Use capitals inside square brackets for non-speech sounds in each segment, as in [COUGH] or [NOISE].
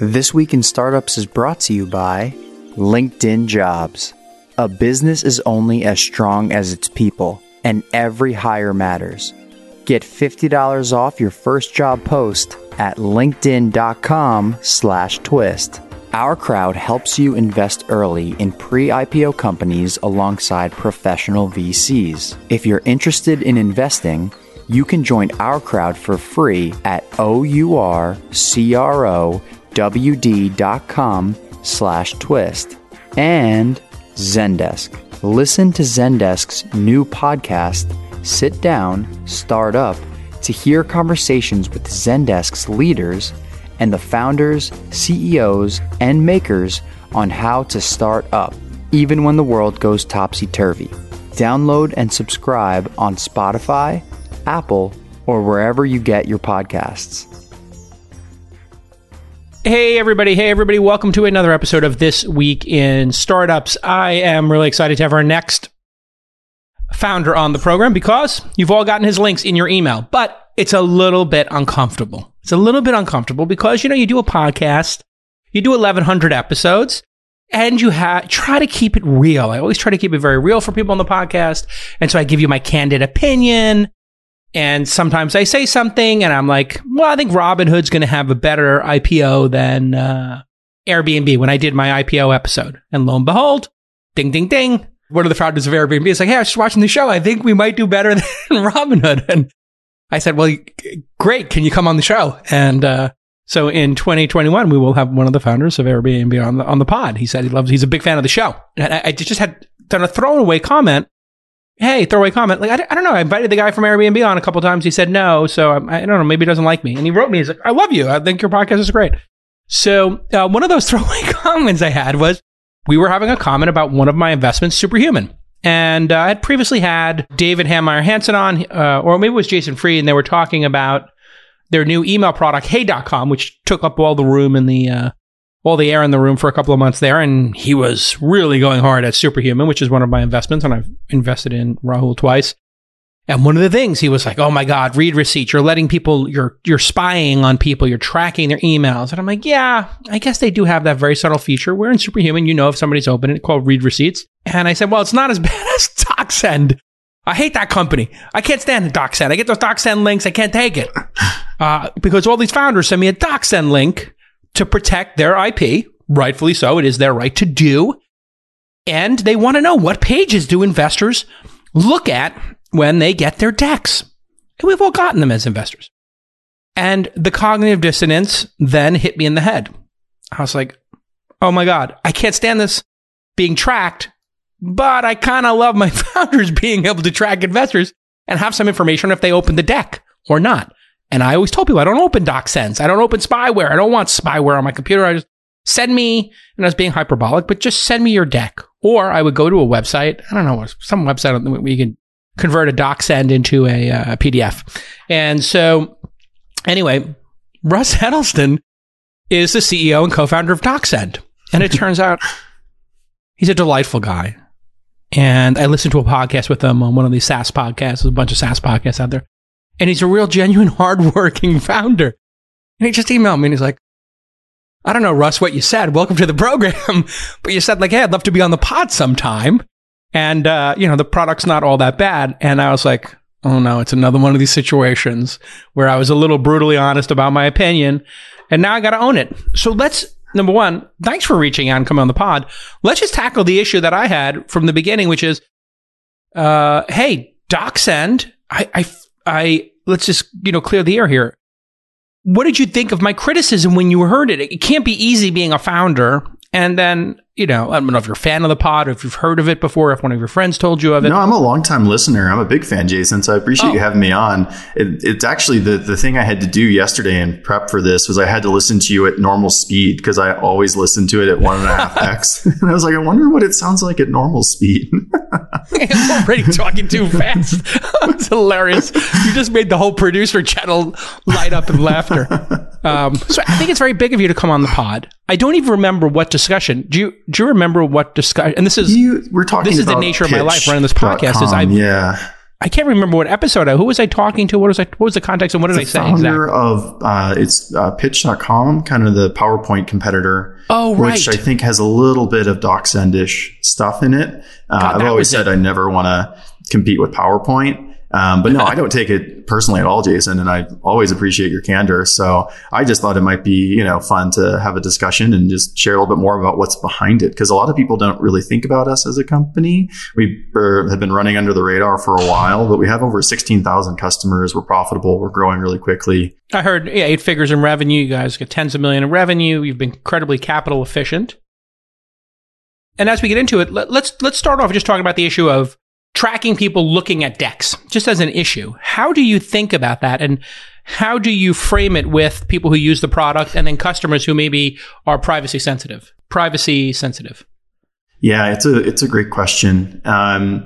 This Week in Startups is brought to you by LinkedIn Jobs. A business is only as strong as its people, and every hire matters. Get $50 off your first job post at linkedin.com slash twist. Our crowd helps you invest early in pre-IPO companies alongside professional VCs. If you're interested in investing, you can join our crowd for free at OURCROWD.com slash twist. And Zendesk. Listen to Zendesk's new podcast, Sit Down, Start Up, to hear conversations with Zendesk's leaders and the founders, CEOs, and makers on how to start up, even when the world goes topsy turvy. Download and subscribe on Spotify, Apple, or wherever you get your podcasts. Hey, everybody. Hey, everybody. Welcome to another episode of This Week in Startups. I am really excited to have our next founder on the program because you've all gotten his links in your email, but it's a little bit uncomfortable. It's a little bit uncomfortable because, you know, you do a podcast, you do 1100 episodes, and you ha- try to keep it real. I always try to keep it very real for people on the podcast. And so I give you my candid opinion. And sometimes I say something and I'm like, well, I think Robinhood's going to have a better IPO than uh, Airbnb when I did my IPO episode. And lo and behold, ding, ding, ding. One of the founders of Airbnb is like, hey, I was just watching the show. I think we might do better [LAUGHS] than Robinhood. And I said, well, great. Can you come on the show? And uh, so in 2021, we will have one of the founders of Airbnb on the, on the pod. He said he loves, he's a big fan of the show. And I, I just had done a throwaway comment hey, throwaway comment. Like, I, I don't know. I invited the guy from Airbnb on a couple times. He said no. So I, I don't know. Maybe he doesn't like me. And he wrote me. He's like, I love you. I think your podcast is great. So uh, one of those [LAUGHS] throwaway comments I had was we were having a comment about one of my investments, Superhuman. And uh, I had previously had David Heinemeier Hansson on, uh, or maybe it was Jason Fried, and they were talking about their new email product, Hey.com, which took up all the room in the uh, all the air in the room for a couple of months there, and he was really going hard at Superhuman, which is one of my investments, and I've invested in Rahul twice. And one of the things he was like, "Oh my God, read receipts! You're letting people, you're you're spying on people, you're tracking their emails." And I'm like, "Yeah, I guess they do have that very subtle feature where in Superhuman, you know if somebody's open it called read receipts." And I said, "Well, it's not as [LAUGHS] bad as DocSend. I hate that company. I can't stand DocSend. I get those DocSend links, I can't take it [LAUGHS] uh, because all these founders send me a DocSend link." To protect their IP. Rightfully so. It is their right to do. And they want to know what pages do investors look at when they get their decks. And we've all gotten them as investors. And the cognitive dissonance then hit me in the head. I was like, oh my God, I can't stand this being tracked, but I kind of love my [LAUGHS] founders being able to track investors and have some information if they open the deck or not. And I always told people I don't open DocSends. I don't open spyware. I don't want spyware on my computer. I just send me, and I was being hyperbolic, but just send me your deck. Or I would go to a website. I don't know, some website where you can convert a DocSend into a uh, PDF. And so, anyway, Russ [LAUGHS] Heddleston is the CEO and co-founder of DocSend. And it turns out he's a delightful guy. And I listened to a podcast with him on one of these SaaS podcasts. There's a bunch of SaaS podcasts out there. And he's a real, genuine, [LAUGHS] hardworking founder. And he just emailed me and he's like, I don't know, Russ, what you said. Welcome to the program. [LAUGHS] but you said, like, hey, I'd love to be on the pod sometime. And, uh, you know, the product's not all that bad. And I was like, oh no, it's another one of these situations where I was a little brutally honest about my opinion. And now I got to own it. So let's, number one, thanks for reaching out and coming on the pod. Let's just tackle the issue that I had from the beginning, which is, uh, hey, DocSend, I, I I let's just you know clear the air here. What did you think of my criticism when you heard it? It can't be easy being a founder and then you know, I don't know if you're a fan of the pod, or if you've heard of it before, if one of your friends told you of it. No, I'm a longtime listener. I'm a big fan, Jason. So I appreciate oh. you having me on. It, it's actually the, the thing I had to do yesterday in prep for this was I had to listen to you at normal speed because I always listen to it at one and a half X. [LAUGHS] and I was like, I wonder what it sounds like at normal speed. [LAUGHS] I'm already talking too fast. [LAUGHS] it's hilarious. You just made the whole producer channel light up in laughter. Um, so I think it's very big of you to come on the pod. I don't even remember what discussion. Do you do you remember what discussion? And this is you, we're talking. This is the nature of my life running this podcast. Is I yeah. I can't remember what episode. I, who was I talking to? What was I? What was the context and what did the I say? Founder exactly? of uh, it's uh, Pitch.com, kind of the PowerPoint competitor. Oh, right. Which I think has a little bit of DocSendish stuff in it. Uh, God, I've always said it. I never want to compete with PowerPoint. Um, but no, I [LAUGHS] don't take it personally at all, Jason, and I always appreciate your candor. So I just thought it might be, you know, fun to have a discussion and just share a little bit more about what's behind it. Because a lot of people don't really think about us as a company. We have been running under the radar for a while, but we have over 16,000 customers. We're profitable. We're growing really quickly. I heard yeah, eight figures in revenue. You guys get tens of million in revenue. You've been incredibly capital efficient. And as we get into it, let, let's let's start off just talking about the issue of tracking people looking at decks just as an issue. How do you think about that? And how do you frame it with people who use the product and then customers who maybe are privacy sensitive? Privacy sensitive. Yeah, it's a it's a great question. Um,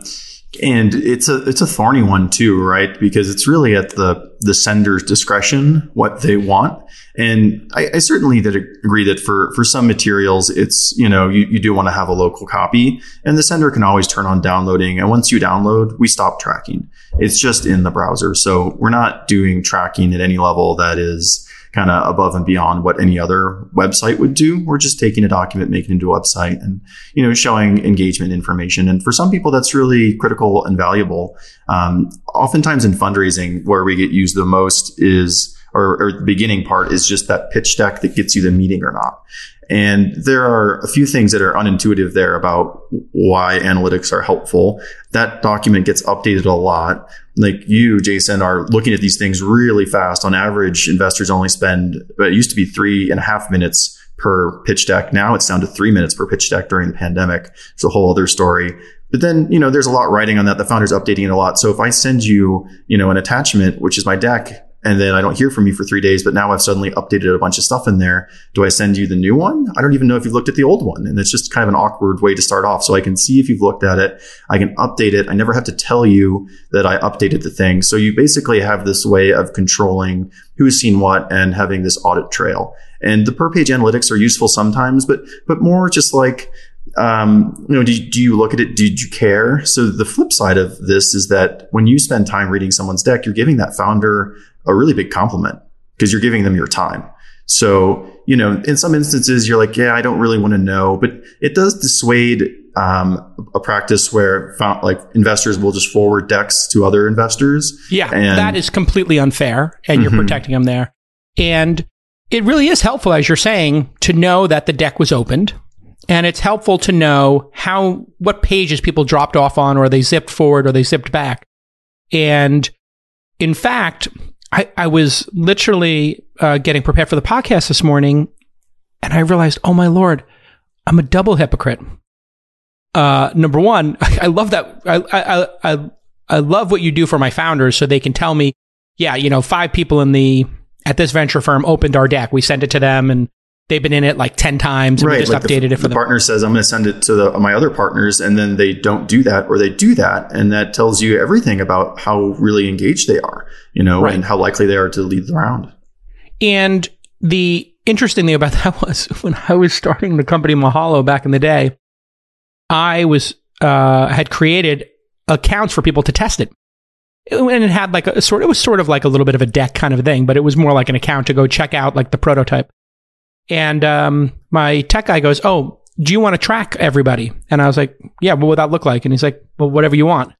and it's a it's a thorny one too, right? Because it's really at the the sender's discretion what they want. And I, I certainly did agree that for for some materials, it's you know you, you do want to have a local copy, and the sender can always turn on downloading. And once you download, we stop tracking. It's just in the browser, so we're not doing tracking at any level that is kind of above and beyond what any other website would do. We're just taking a document, making it into a website and, you know, showing engagement information. And for some people, that's really critical and valuable. Um, oftentimes in fundraising, where we get used the most is, or, or the beginning part is just that pitch deck that gets you the meeting or not. And there are a few things that are unintuitive there about why analytics are helpful. That document gets updated a lot. Like you, Jason, are looking at these things really fast. On average, investors only spend, but it used to be three and a half minutes per pitch deck. Now it's down to three minutes per pitch deck during the pandemic. It's a whole other story. But then, you know, there's a lot writing on that. The founder's updating it a lot. So if I send you, you know, an attachment, which is my deck, and then I don't hear from you for three days, but now I've suddenly updated a bunch of stuff in there. Do I send you the new one? I don't even know if you've looked at the old one. And it's just kind of an awkward way to start off. So I can see if you've looked at it. I can update it. I never have to tell you that I updated the thing. So you basically have this way of controlling who's seen what and having this audit trail. And the per page analytics are useful sometimes, but, but more just like, um, you know, do, do you look at it? Did you care? So the flip side of this is that when you spend time reading someone's deck, you're giving that founder a really big compliment because you're giving them your time. So, you know, in some instances, you're like, yeah, I don't really want to know, but it does dissuade um, a practice where like investors will just forward decks to other investors. Yeah, and, that is completely unfair, and you're mm-hmm. protecting them there. And it really is helpful, as you're saying, to know that the deck was opened, and it's helpful to know how what pages people dropped off on, or they zipped forward, or they zipped back. And in fact, I, I was literally uh, getting prepared for the podcast this morning, and I realized, oh my lord, I'm a double hypocrite. Uh, number one, [LAUGHS] I love that. I, I, I, I love what you do for my founders, so they can tell me, yeah, you know, five people in the at this venture firm opened our deck. We sent it to them, and they've been in it like 10 times and right. we just like updated the, it for the them. partner says i'm going to send it to the, my other partners and then they don't do that or they do that and that tells you everything about how really engaged they are you know right. and how likely they are to lead the round and the interesting thing about [LAUGHS] that was when i was starting the company mahalo back in the day i was uh, had created accounts for people to test it and it had like a sort it was sort of like a little bit of a deck kind of thing but it was more like an account to go check out like the prototype and um, my tech guy goes, Oh, do you want to track everybody? And I was like, Yeah, what would that look like? And he's like, Well, whatever you want.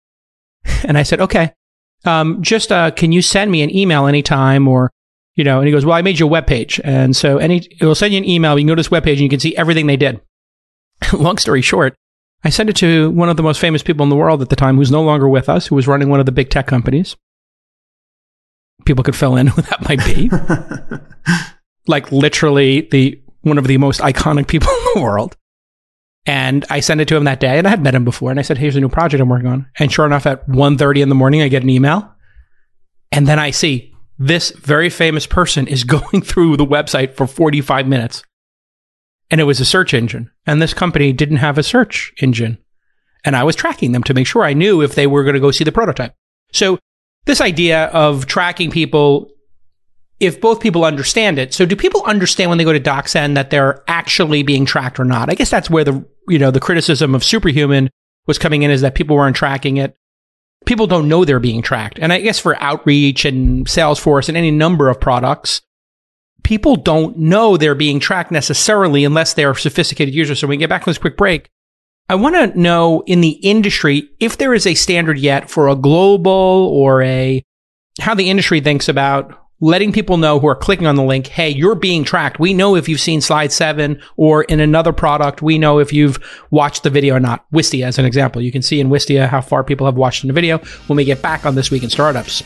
[LAUGHS] And I said, Okay. Um, just uh, can you send me an email anytime or you know, and he goes, Well, I made you a web page. And so any it will send you an email, you can go to this web page and you can see everything they did. [LAUGHS] Long story short, I sent it to one of the most famous people in the world at the time who's no longer with us, who was running one of the big tech companies. People could fill in [LAUGHS] who that might be. Like literally the one of the most iconic people [LAUGHS] in the world. And I sent it to him that day, and I had met him before, and I said, "Here's a new project I'm working on." And sure enough, at 1.30 in the morning, I get an email, and then I see this very famous person is [LAUGHS] going through the website for 45 minutes, and it was a search engine, and this company didn't have a search engine, and I was tracking them to make sure I knew if they were going to go see the prototype. So this idea of tracking people if both people understand it. So do people understand when they go to DocSend that they're actually being tracked or not? I guess that's where the you know the criticism of superhuman was coming in is that people weren't tracking it. people don't know they're being tracked. And I guess for outreach and Salesforce and any number of products, people don't know they're being tracked necessarily unless they're sophisticated users. So when we get back from this quick break, I want to know in the industry if there is a standard yet for a global or a how the industry thinks about letting people know who are clicking on the link, hey, you're being tracked. We know if you've seen slide seven or in another product, we know if you've watched the video or not. Wistia as an example. You can see in Wistia how far people have watched in the video when we get back on This Week in Startups.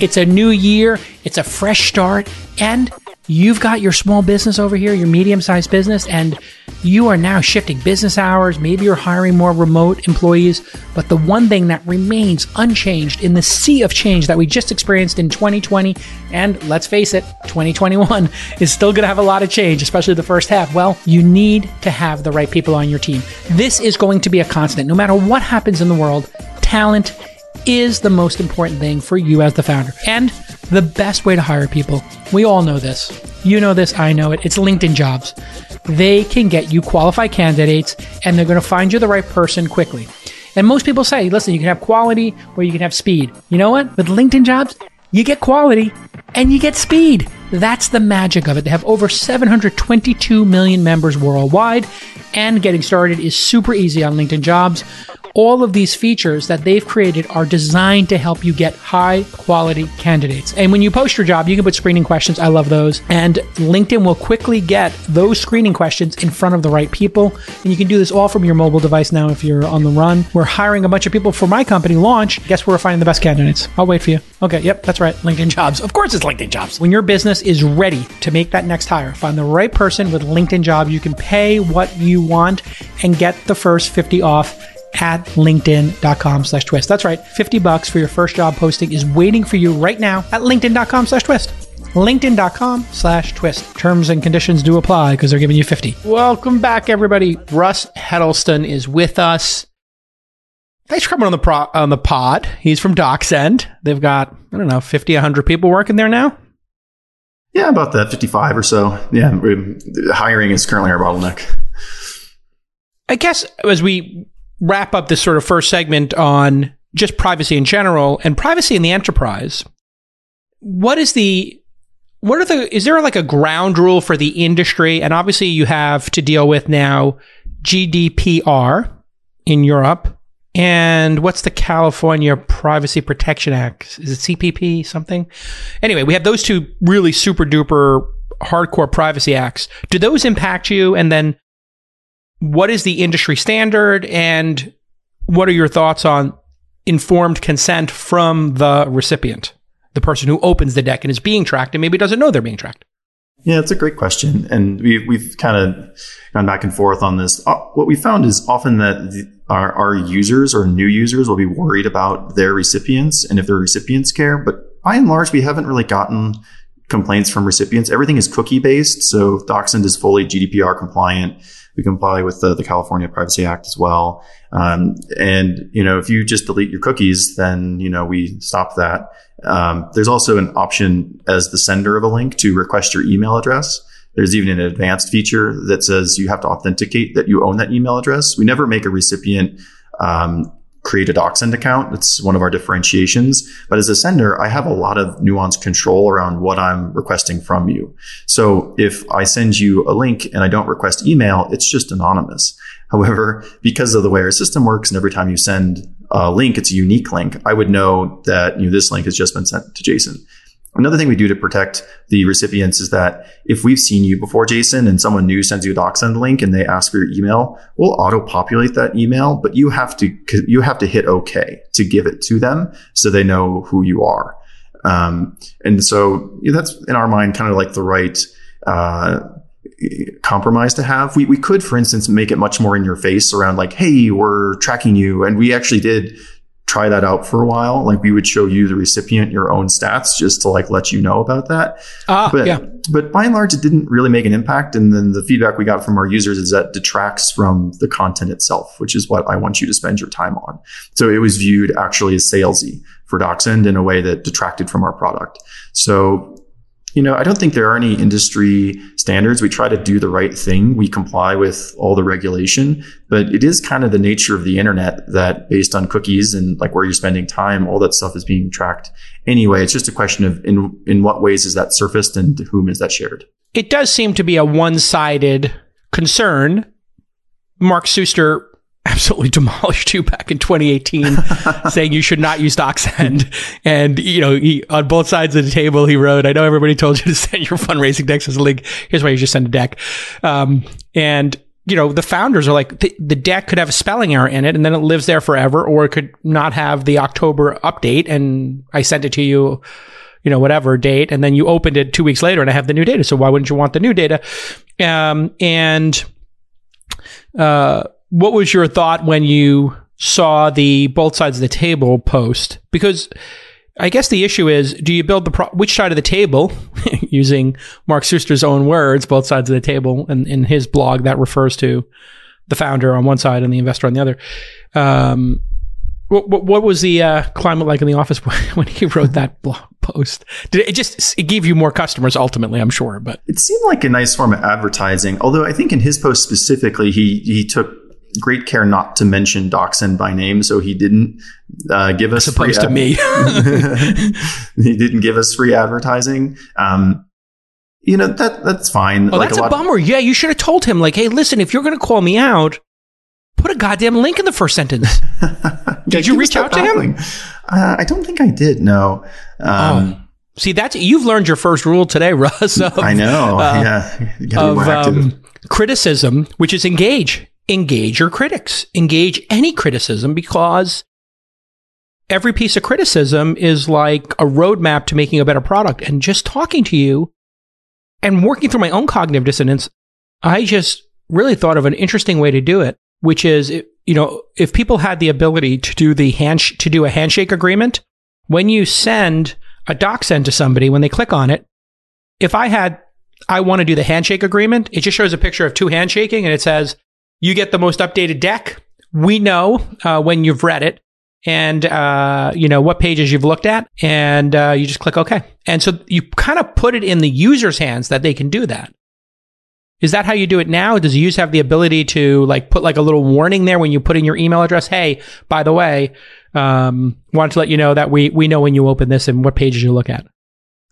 It's a new year. It's a fresh start and you've got your small business over here, your medium sized business, and you are now shifting business hours. Maybe you're hiring more remote employees. But the one thing that remains unchanged in the sea of change that we just experienced in 2020, and let's face it, 2021 [LAUGHS] is still going to have a lot of change, especially the first half. Well, you need to have the right people on your team. This is going to be a constant. No matter what happens in the world, talent is the most important thing for you as the founder. And the best way to hire people, we all know this. You know this, I know it. It's LinkedIn jobs. They can get you qualified candidates and they're going to find you the right person quickly. And most people say, listen, you can have quality or you can have speed. You know what? With LinkedIn jobs, you get quality and you get speed. That's the magic of it. They have over 722 million members worldwide, and getting started is super easy on LinkedIn Jobs all of these features that they've created are designed to help you get high quality candidates. And when you post your job, you can put screening questions. I love those. And LinkedIn will quickly get those screening questions in front of the right people. And you can do this all from your mobile device now if you're on the run. We're hiring a bunch of people for my company, Launch. Guess where we're finding the best candidates? I'll wait for you. Okay, yep, that's right. LinkedIn Jobs. Of course it's LinkedIn Jobs. When your business is ready to make that next hire, find the right person with LinkedIn Jobs. You can pay what you want and get the first 50 off at linkedin.com slash twist. That's right. 50 bucks for your first job posting is waiting for you right now at linkedin.com slash twist. LinkedIn.com slash twist. Terms and conditions do apply because they're giving you 50. Welcome back, everybody. Russ Heddleston is with us. Thanks for coming on the pro- on the pod. He's from DocSend. They've got, I don't know, 50, 100 people working there now. Yeah, about that, 55 or so. Yeah, hiring is currently our bottleneck. I guess as we wrap up this sort of first segment on just privacy in general and privacy in the enterprise. What is the what are the is there like a ground rule for the industry? And obviously you have to deal with now GDPR in Europe. And what's the California Privacy Protection Act? Is it CPP something? Anyway, we have those two really super duper hardcore privacy acts. Do those impact you? And then what is the industry standard and what are your thoughts on informed consent from the recipient, the person who opens the deck and is being tracked and maybe doesn't know they're being tracked? Yeah, it's a great question. And we, we've kind of gone back and forth on this. Uh, what we found is often that the, our, our users or new users will be worried about their recipients and if their recipients care. But by and large, we haven't really gotten complaints from recipients. Everything is cookie based. So DocSend is fully GDPR compliant. We comply with the, the California Privacy Act as well. Um, and, you know, if you just delete your cookies, then, you know, we stop that. Um, there's also an option as the sender of a link to request your email address. There's even an advanced feature that says you have to authenticate that you own that email address. We never make a recipient um, create a DocSend account. It's one of our differentiations. But as a sender, I have a lot of nuanced control around what I'm requesting from you. So if I send you a link and I don't request email, it's just anonymous. However, because of the way our system works and every time you send a link, it's a unique link, I would know that you know, this link has just been sent to Jason. Another thing we do to protect the recipients is that if we've seen you before, Jason, and someone new sends you a DocSend link and they ask for your email, we'll auto populate that email, but you have to you have to hit OK to give it to them so they know who you are. Um, and so that's in our mind kind of like the right uh, compromise to have. We we could, for instance, make it much more in your face around like, hey, we're tracking you, and we actually did try that out for a while. Like we would show you the recipient your own stats just to like let you know about that. Ah, but, yeah. but by and large, it didn't really make an impact. And then the feedback we got from our users is that detracts from the content itself, which is what I want you to spend your time on. So it was viewed actually as salesy for DocSend in a way that detracted from our product. So you know, I don't think there are any industry standards. We try to do the right thing. We comply with all the regulation, but it is kind of the nature of the internet that based on cookies and like where you're spending time, all that stuff is being tracked anyway. It's just a question of in, in what ways is that surfaced and to whom is that shared? It does seem to be a one sided concern. Mark Suster absolutely [LAUGHS] demolished you back in 2018, [LAUGHS] saying you should not use DocSend. And, you know, he, on both sides of the table, he wrote, I know everybody told you to send your fundraising decks as a link. Here's why you just send a deck. Um, and, you know, the founders are like, the, the, deck could have a spelling error in it and then it lives there forever, or it could not have the October update. And I sent it to you, you know, whatever date. And then you opened it two weeks later and I have the new data. So why wouldn't you want the new data? Um, and, uh, what was your thought when you saw the both sides of the table post? Because I guess the issue is, do you build the pro- which side of the table, [LAUGHS] using Mark Suster's own words, both sides of the table, and in his blog that refers to the founder on one side and the investor on the other. Um, what, what, what, was the uh, climate like in the office [LAUGHS] when he wrote that [LAUGHS] blog post? Did it, just it gave you more customers ultimately? I'm sure, but it seemed like a nice form of advertising. Although I think in his post specifically, he he took great care not to mention DocSend by name, so he didn't uh, give us opposed to me. [LAUGHS] he didn't give us free advertising. Um, you know that that's fine. Oh, like that's a, a bummer. Of- yeah, you should have told him like, hey, listen, if you're going to call me out, put a goddamn link in the first sentence. [LAUGHS] did you reach out to him? Uh, I don't think I did. No. Um, oh. See, that's you've learned your first rule today, [LAUGHS] Russ. Of, I know. Uh, yeah, of um, criticism, which is engage engage your critics, engage any criticism because every piece of criticism is like a roadmap to making a better product. And just talking to you and working through my own cognitive dissonance, I just really thought of an interesting way to do it, which is, you know, if people had the ability to do the hand, to do a handshake agreement, when you send a DocSend to somebody, when they click on it, if I had, I want to do the handshake agreement, it just shows a picture of two handshaking and it says, you get the most updated deck. We know uh, when you've read it and uh, you know what pages you've looked at, and uh, you just click OK. And so you kind of put it in the user's hands that they can do that. Is that how you do it now? Does the user have the ability to like put like a little warning there when you put in your email address? Hey, by the way, um, wanted to let you know that we we know when you open this and what pages you look at.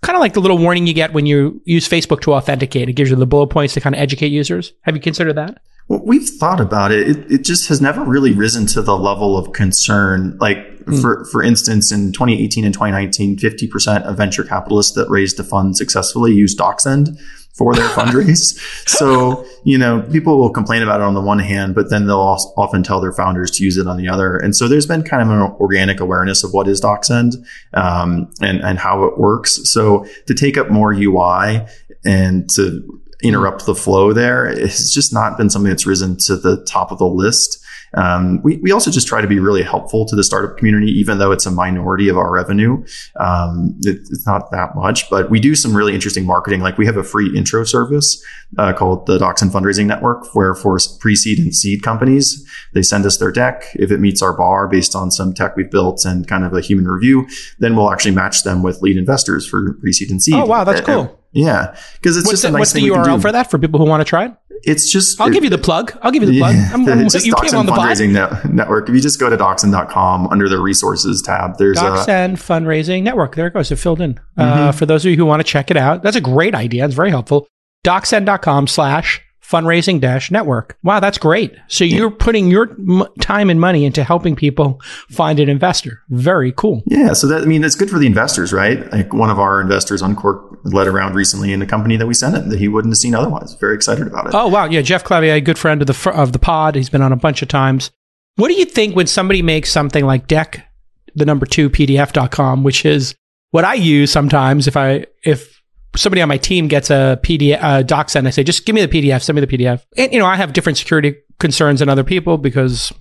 Kind of like the little warning you get when you use Facebook to authenticate. It gives you the bullet points to kind of educate users. Have you considered that? We've thought about it. it. It just has never really risen to the level of concern. Like, mm. for, for instance, in 2018 and 2019, 50% of venture capitalists that raised a fund successfully used DocSend for their [LAUGHS] fundraise. So, you know, people will complain about it on the one hand, but then they'll often tell their founders to use it on the other. And so there's been kind of an organic awareness of what is DocSend, um, and, and how it works. So to take up more UI and to interrupt the flow there. It's just not been something that's risen to the top of the list. Um, we, we also just try to be really helpful to the startup community, even though it's a minority of our revenue. Um, it, it's not that much, but we do some really interesting marketing. Like we have a free intro service uh, called the DocSend Fundraising Network, where for pre-seed and seed companies, they send us their deck. If it meets our bar based on some tech we've built and kind of a human review, then we'll actually match them with lead investors for pre-seed and seed. Oh wow, that's cool. Yeah, because it's what's just the, a nice what's the URL for that for people who want to try it? It's just I'll it, give you the plug. I'll give you the plug. Yeah, I'm, [LAUGHS] I'm, just you came on the fundraising net, network. If you just go to docsend.com under the resources tab, there's DocSend a fundraising network. There it goes. It filled in. Mm-hmm. Uh, for those of you who want to check it out, that's a great idea. It's very helpful. DocSend.com slash fundraising dash network. Wow, that's great. So you're putting your m- time and money into helping people find an investor. Very cool. Yeah. So that, I mean, that's good for the investors, right? Like one of our investors Uncork led around recently in a company that we sent him that he wouldn't have seen otherwise. Very excited about it. Oh, wow. Yeah. Jeff Clavier, a good friend of the, of the pod. He's been on a bunch of times. What do you think when somebody makes something like deck, the number two PDF.com, which is what I use sometimes if I, if somebody on my team gets a PDF uh, DocSend, I say, just give me the PDF, send me the PDF. And, you know, I have different security concerns than other people because,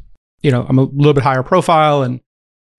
you know, I'm a little bit higher profile and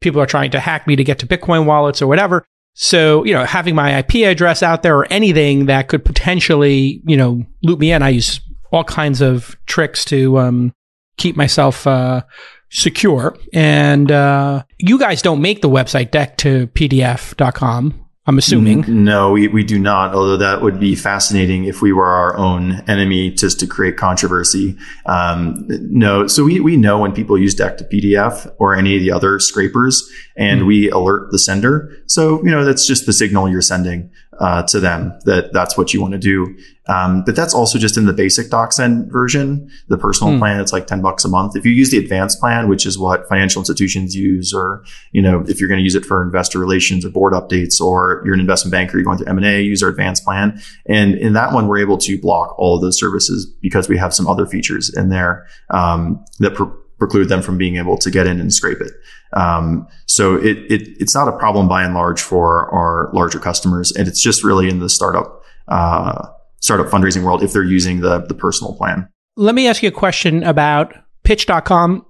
people are trying to hack me to get to Bitcoin wallets or whatever. So, you know, having my IP address out there or anything that could potentially, you know, loop me in, I use all kinds of tricks to um, keep myself uh, secure. And uh, you guys don't make the website deck to pdf.com I'm assuming. No, we, we do not, although that would be fascinating if we were our own enemy just to create controversy. Um, no, so we, we know when people use deck to PDF or any of the other scrapers and mm we alert the sender. So, you know, that's just the signal you're sending uh, to them that that's what you want to do. Um, but that's also just in the basic DocSend version, the personal mm. plan. It's like 10 bucks a month. If you use the advanced plan, which is what financial institutions use, or, you know, if you're going to use it for investor relations or board updates, or you're an investment banker, you're going through M&A, use our advanced plan. And in that one, we're able to block all of those services because we have some other features in there, um, that preclude them from being able to get in and scrape it. Um, so it, it, it's not a problem by and large for our larger customers. And it's just really in the startup, uh, startup fundraising world if they're using the, the personal plan. Let me ask you a question about pitch.com.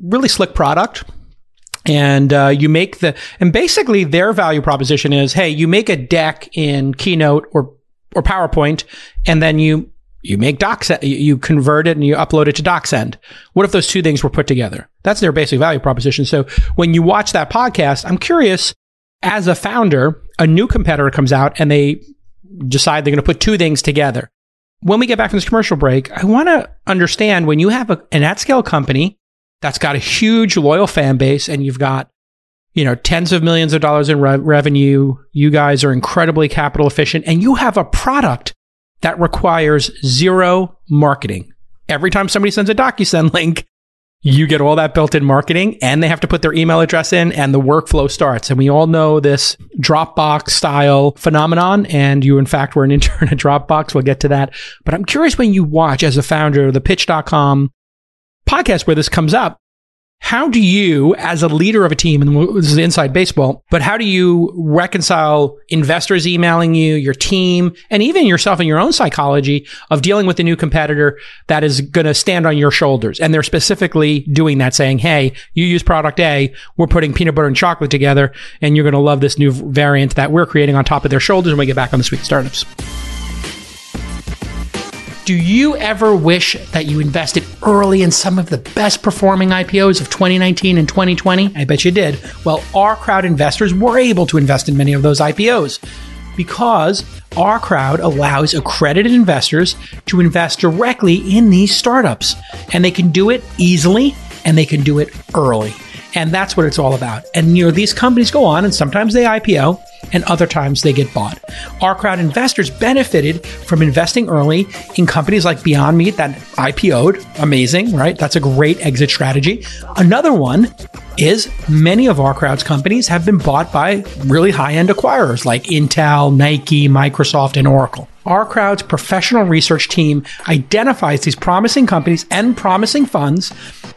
Really slick product. And uh, you make the, and basically their value proposition is, hey, you make a deck in Keynote or or PowerPoint, and then you you make docs, you convert it and you upload it to DocSend. What if those two things were put together? That's their basic value proposition. So when you watch that podcast, I'm curious, as a founder, a new competitor comes out and they decide they're going to put two things together. When we get back from this commercial break, I want to understand when you have a, an at scale company that's got a huge loyal fan base and you've got you know tens of millions of dollars in re- revenue you guys are incredibly capital efficient and you have a product that requires zero marketing. Every time somebody sends a DocuSend [LAUGHS] link, you get all that built in marketing and they have to put their email address in and the workflow starts. And we all know this Dropbox style phenomenon. And you, in fact, were an [LAUGHS] intern at Dropbox. We'll get to that. But I'm curious when you watch as a founder of the pitch.com podcast where this comes up, how do you, as a leader of a team, and this is inside baseball, but how do you reconcile investors emailing you, your team, and even yourself and your own psychology of dealing with a new competitor that is going to stand on your shoulders? And they're specifically doing that, saying, hey, you use product A, we're putting peanut butter and chocolate together, and you're going to love this new variant that we're creating on top of their shoulders when we get back on this week startups. Do you ever wish that you invested early in some of the best performing IPOs of 2019 and 2020? I bet you did. Well, our crowd investors were able to invest in many of those IPOs because our crowd allows accredited investors to invest directly in these startups. And they can do it easily and they can do it early. And that's what it's all about. And you know, these companies go on and sometimes they IPO and other times they get bought. Our crowd investors benefited from investing early in companies like Beyond Meat that IPO'd. Amazing, right? That's a great exit strategy. Another one is many of our crowd's companies have been bought by really high end acquirers like Intel, Nike, Microsoft, and Oracle. Our crowd's professional research team identifies these promising companies and promising funds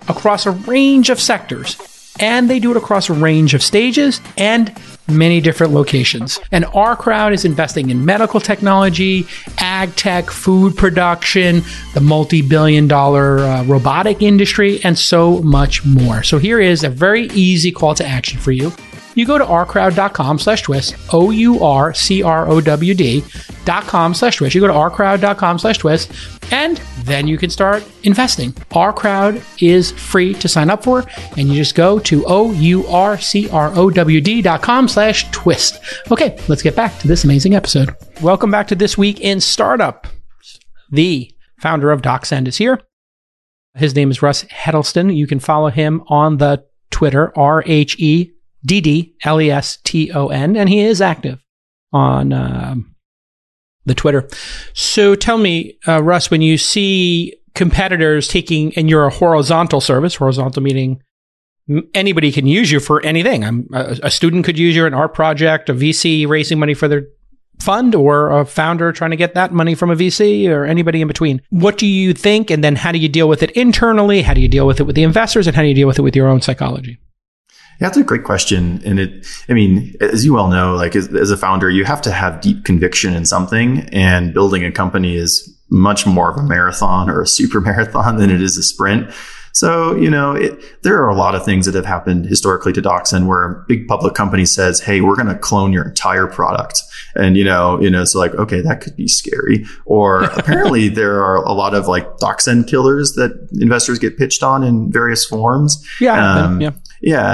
across a range of sectors and they do it across a range of stages and many different locations. And our crowd is investing in medical technology, ag tech, food production, the multi billion dollar uh, robotic industry, and so much more. So here is a very easy call to action for you you go to ourcrowd.com slash twist, O U R C R O W D dot com slash twist. You go to ourcrowd.com slash twist, and then you can start investing. Our crowd is free to sign up for, and you just go to O U R C R O W D dot com slash twist. Okay, let's get back to this amazing episode. Welcome back to This Week in Startup. The founder of DocSend is here. His name is Russ Heddleston. You can follow him on the Twitter, R H E D D L E S T O N, and he is active on uh, the Twitter. So tell me, uh, Russ, when you see competitors taking, and you're a horizontal service, horizontal meaning anybody can use you for anything. I'm, a, a student could use you an art project, a VC raising money for their fund, or a founder trying to get that money from a VC, or anybody in between. What do you think? And then how do you deal with it internally? How do you deal with it with the investors? And how do you deal with it with your own psychology? Yeah, that's a great question. And it, I mean, as you well know, like as, as, a founder, you have to have deep conviction in something and building a company is much more of a marathon or a super [LAUGHS] marathon than it is a sprint. So, you know, it, there are a lot of things that have happened historically to DocSend where a big public company says, Hey, we're going to clone your entire product. And, you know, you know, it's like, okay, that could be scary. Or [LAUGHS] apparently there are a lot of like DocSend killers that investors get pitched on in various forms. Yeah. Um, yeah Yeah,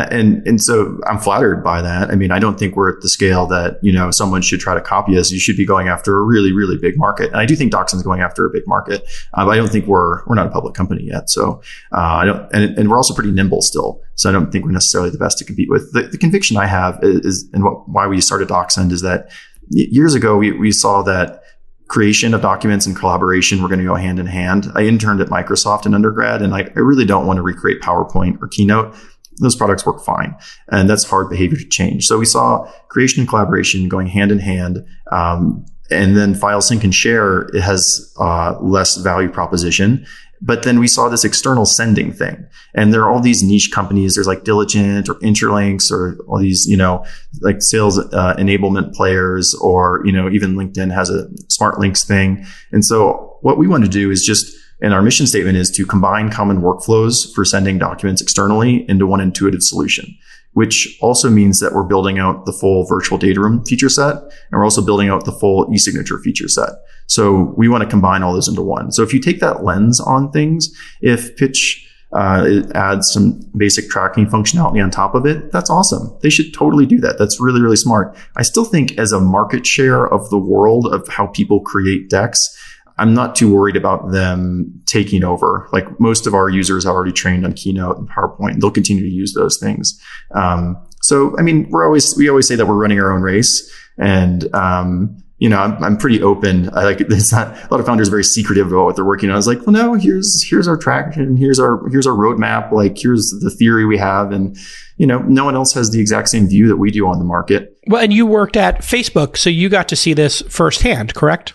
and and so I'm flattered by that. I mean, I don't think we're at the scale that you know someone should try to copy us. You should be going after a really really big market, and I do think DocSend's going after a big market, uh, but I don't think we're we're not a public company yet. So uh, I don't, and, and we're also pretty nimble still. So I don't think we're necessarily the best to compete with. The, the conviction I have is, is and what, why we started DocSend is that years ago we we saw that creation of documents and collaboration were going to go hand in hand. I interned at Microsoft in undergrad, and I, I really don't want to recreate PowerPoint or Keynote those products work fine. And that's hard behavior to change. So we saw creation and collaboration going hand in hand. Um, and then file sync and share, it has uh, less value proposition. But then we saw this external sending thing. And there are all these niche companies. There's like Diligent or Intralinks or all these, you know, like sales uh, enablement players or, you know, even LinkedIn has a smart links thing. And so what we want to do is just and our mission statement is to combine common workflows for sending documents externally into one intuitive solution, which also means that we're building out the full virtual data room feature set. And we're also building out the full e-signature feature set. So we want to combine all those into one. So if you take that lens on things, if pitch uh, it adds some basic tracking functionality on top of it. That's awesome. They should totally do that. That's really, really smart. I still think as a market share of the world of how people create decks, I'm not too worried about them taking over. Like most of our users are already trained on Keynote and PowerPoint. And they'll continue to use those things. Um, so, I mean, we're always, we always say that we're running our own race and, um, you know, I'm, I'm pretty open. I like [LAUGHS] it's not a lot of founders are very secretive about what they're working on. I was like, well, no, here's here's our traction, here's our here's our roadmap, like here's the theory we have, and you know, no one else has the exact same view that we do on the market. Well, and you worked at Facebook, so you got to see this firsthand, correct?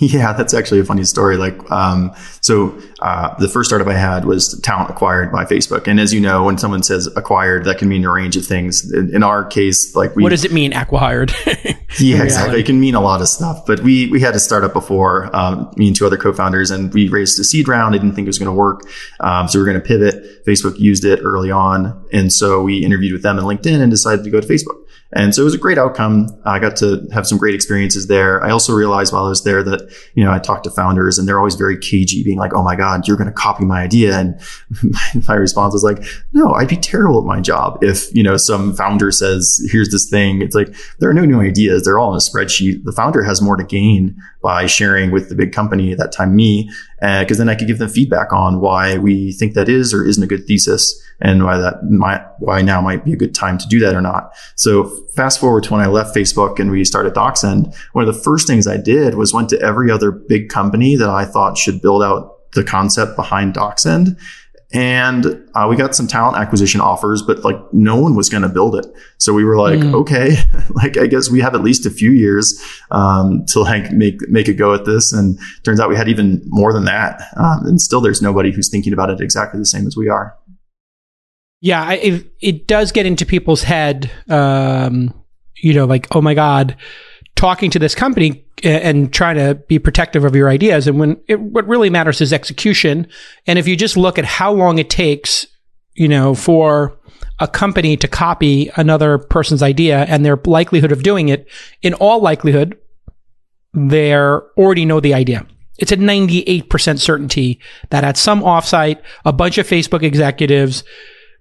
[LAUGHS] Yeah, that's actually a funny story. Like, um, so uh, the first startup I had was talent acquired by Facebook, and as you know, when someone says acquired, that can mean a range of things. In, in our case, like, we, what does it mean acquired? [LAUGHS] yeah, exactly. It can mean a lot of stuff. But we we had a startup before, um, me and two other co-founders, and we raised a seed round. I didn't think it was going to work, um, so we are going to pivot. Facebook used it early on, and so we interviewed with them and LinkedIn and decided to go to Facebook. And so it was a great outcome. I got to have some great experiences there. I also realized while I was there that, you know, I talked to founders and they're always very cagey, being like, Oh my God, you're going to copy my idea. And [LAUGHS] my response was like, no, I'd be terrible at my job. If, you know, some founder says, here's this thing. It's like, there are no new ideas. They're all in a spreadsheet. The founder has more to gain by sharing with the big company at that time, me, because uh, then I could give them feedback on why we think that is or isn't a good thesis and why that might, why now might be a good time to do that or not. So fast forward to when I left Facebook and we started DocSend, one of the first things I did was went to every other big company that I thought should build out the concept behind DocSend and uh, we got some talent acquisition offers, but like no one was going to build it. So we were like, mm. okay, [LAUGHS] like I guess we have at least a few years um, to like make make a go at this. And turns out we had even more than that. Um, and still, there's nobody who's thinking about it exactly the same as we are. Yeah, it, it does get into people's head. Um, you know, like oh my god talking to this company and trying to be protective of your ideas. And when it, what really matters is execution. And if you just look at how long it takes, you know, for a company to copy another person's idea and their likelihood of doing it, in all likelihood, they already know the idea. It's a 98% certainty that at some offsite, a bunch of Facebook executives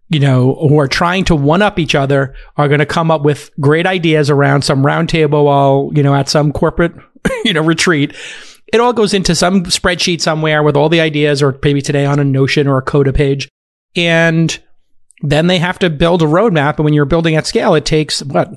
you know, who are trying to one up each other are going to come up with great ideas around some roundtable while, you know, at some corporate, [LAUGHS] you know, retreat. It all goes into some spreadsheet somewhere with all the ideas or maybe today on a Notion or a Coda page. And then they have to build a roadmap. And when you're building at scale, it takes what,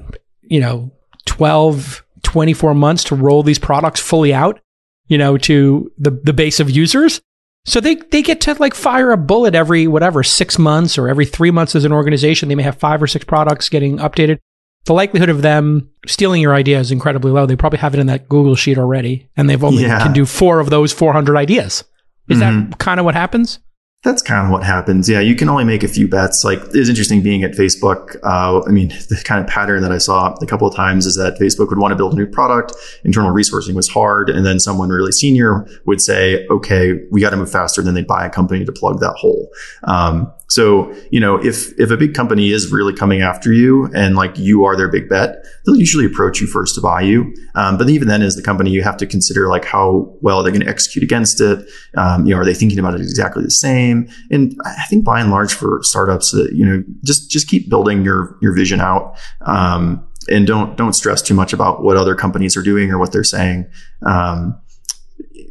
you know, 12, 24 months to roll these products fully out, you know, to the, the base of users. So they, they get to like fire a bullet every whatever six months or every three months as an organization. They may have five or six products getting updated. The likelihood of them stealing your idea is incredibly low. They probably have it in that Google sheet already, and they've only yeah. can do four of those 400 ideas. Is mm-hmm. that kind of what happens? That's kind of what happens. Yeah, you can only make a few bets. Like it's interesting being at Facebook. Uh, I mean, [LAUGHS] the kind of pattern that I saw a couple of times is that Facebook would want to build a new product. Internal resourcing was hard, and then someone really senior would say, "Okay, we got to move faster." Then they'd buy a company to plug that hole. Um, So, you know, if if a big company is really coming after you and like you are their big bet, they'll usually approach you first to buy you. Um, but even then, as the company, you have to consider like how well they're going to execute against it. Um, you know, are they thinking about it exactly the same? And I think by and large for startups, uh, you know, just just keep building your your vision out. Um, and don't don't stress too much about what other companies are doing or what they're saying. Um,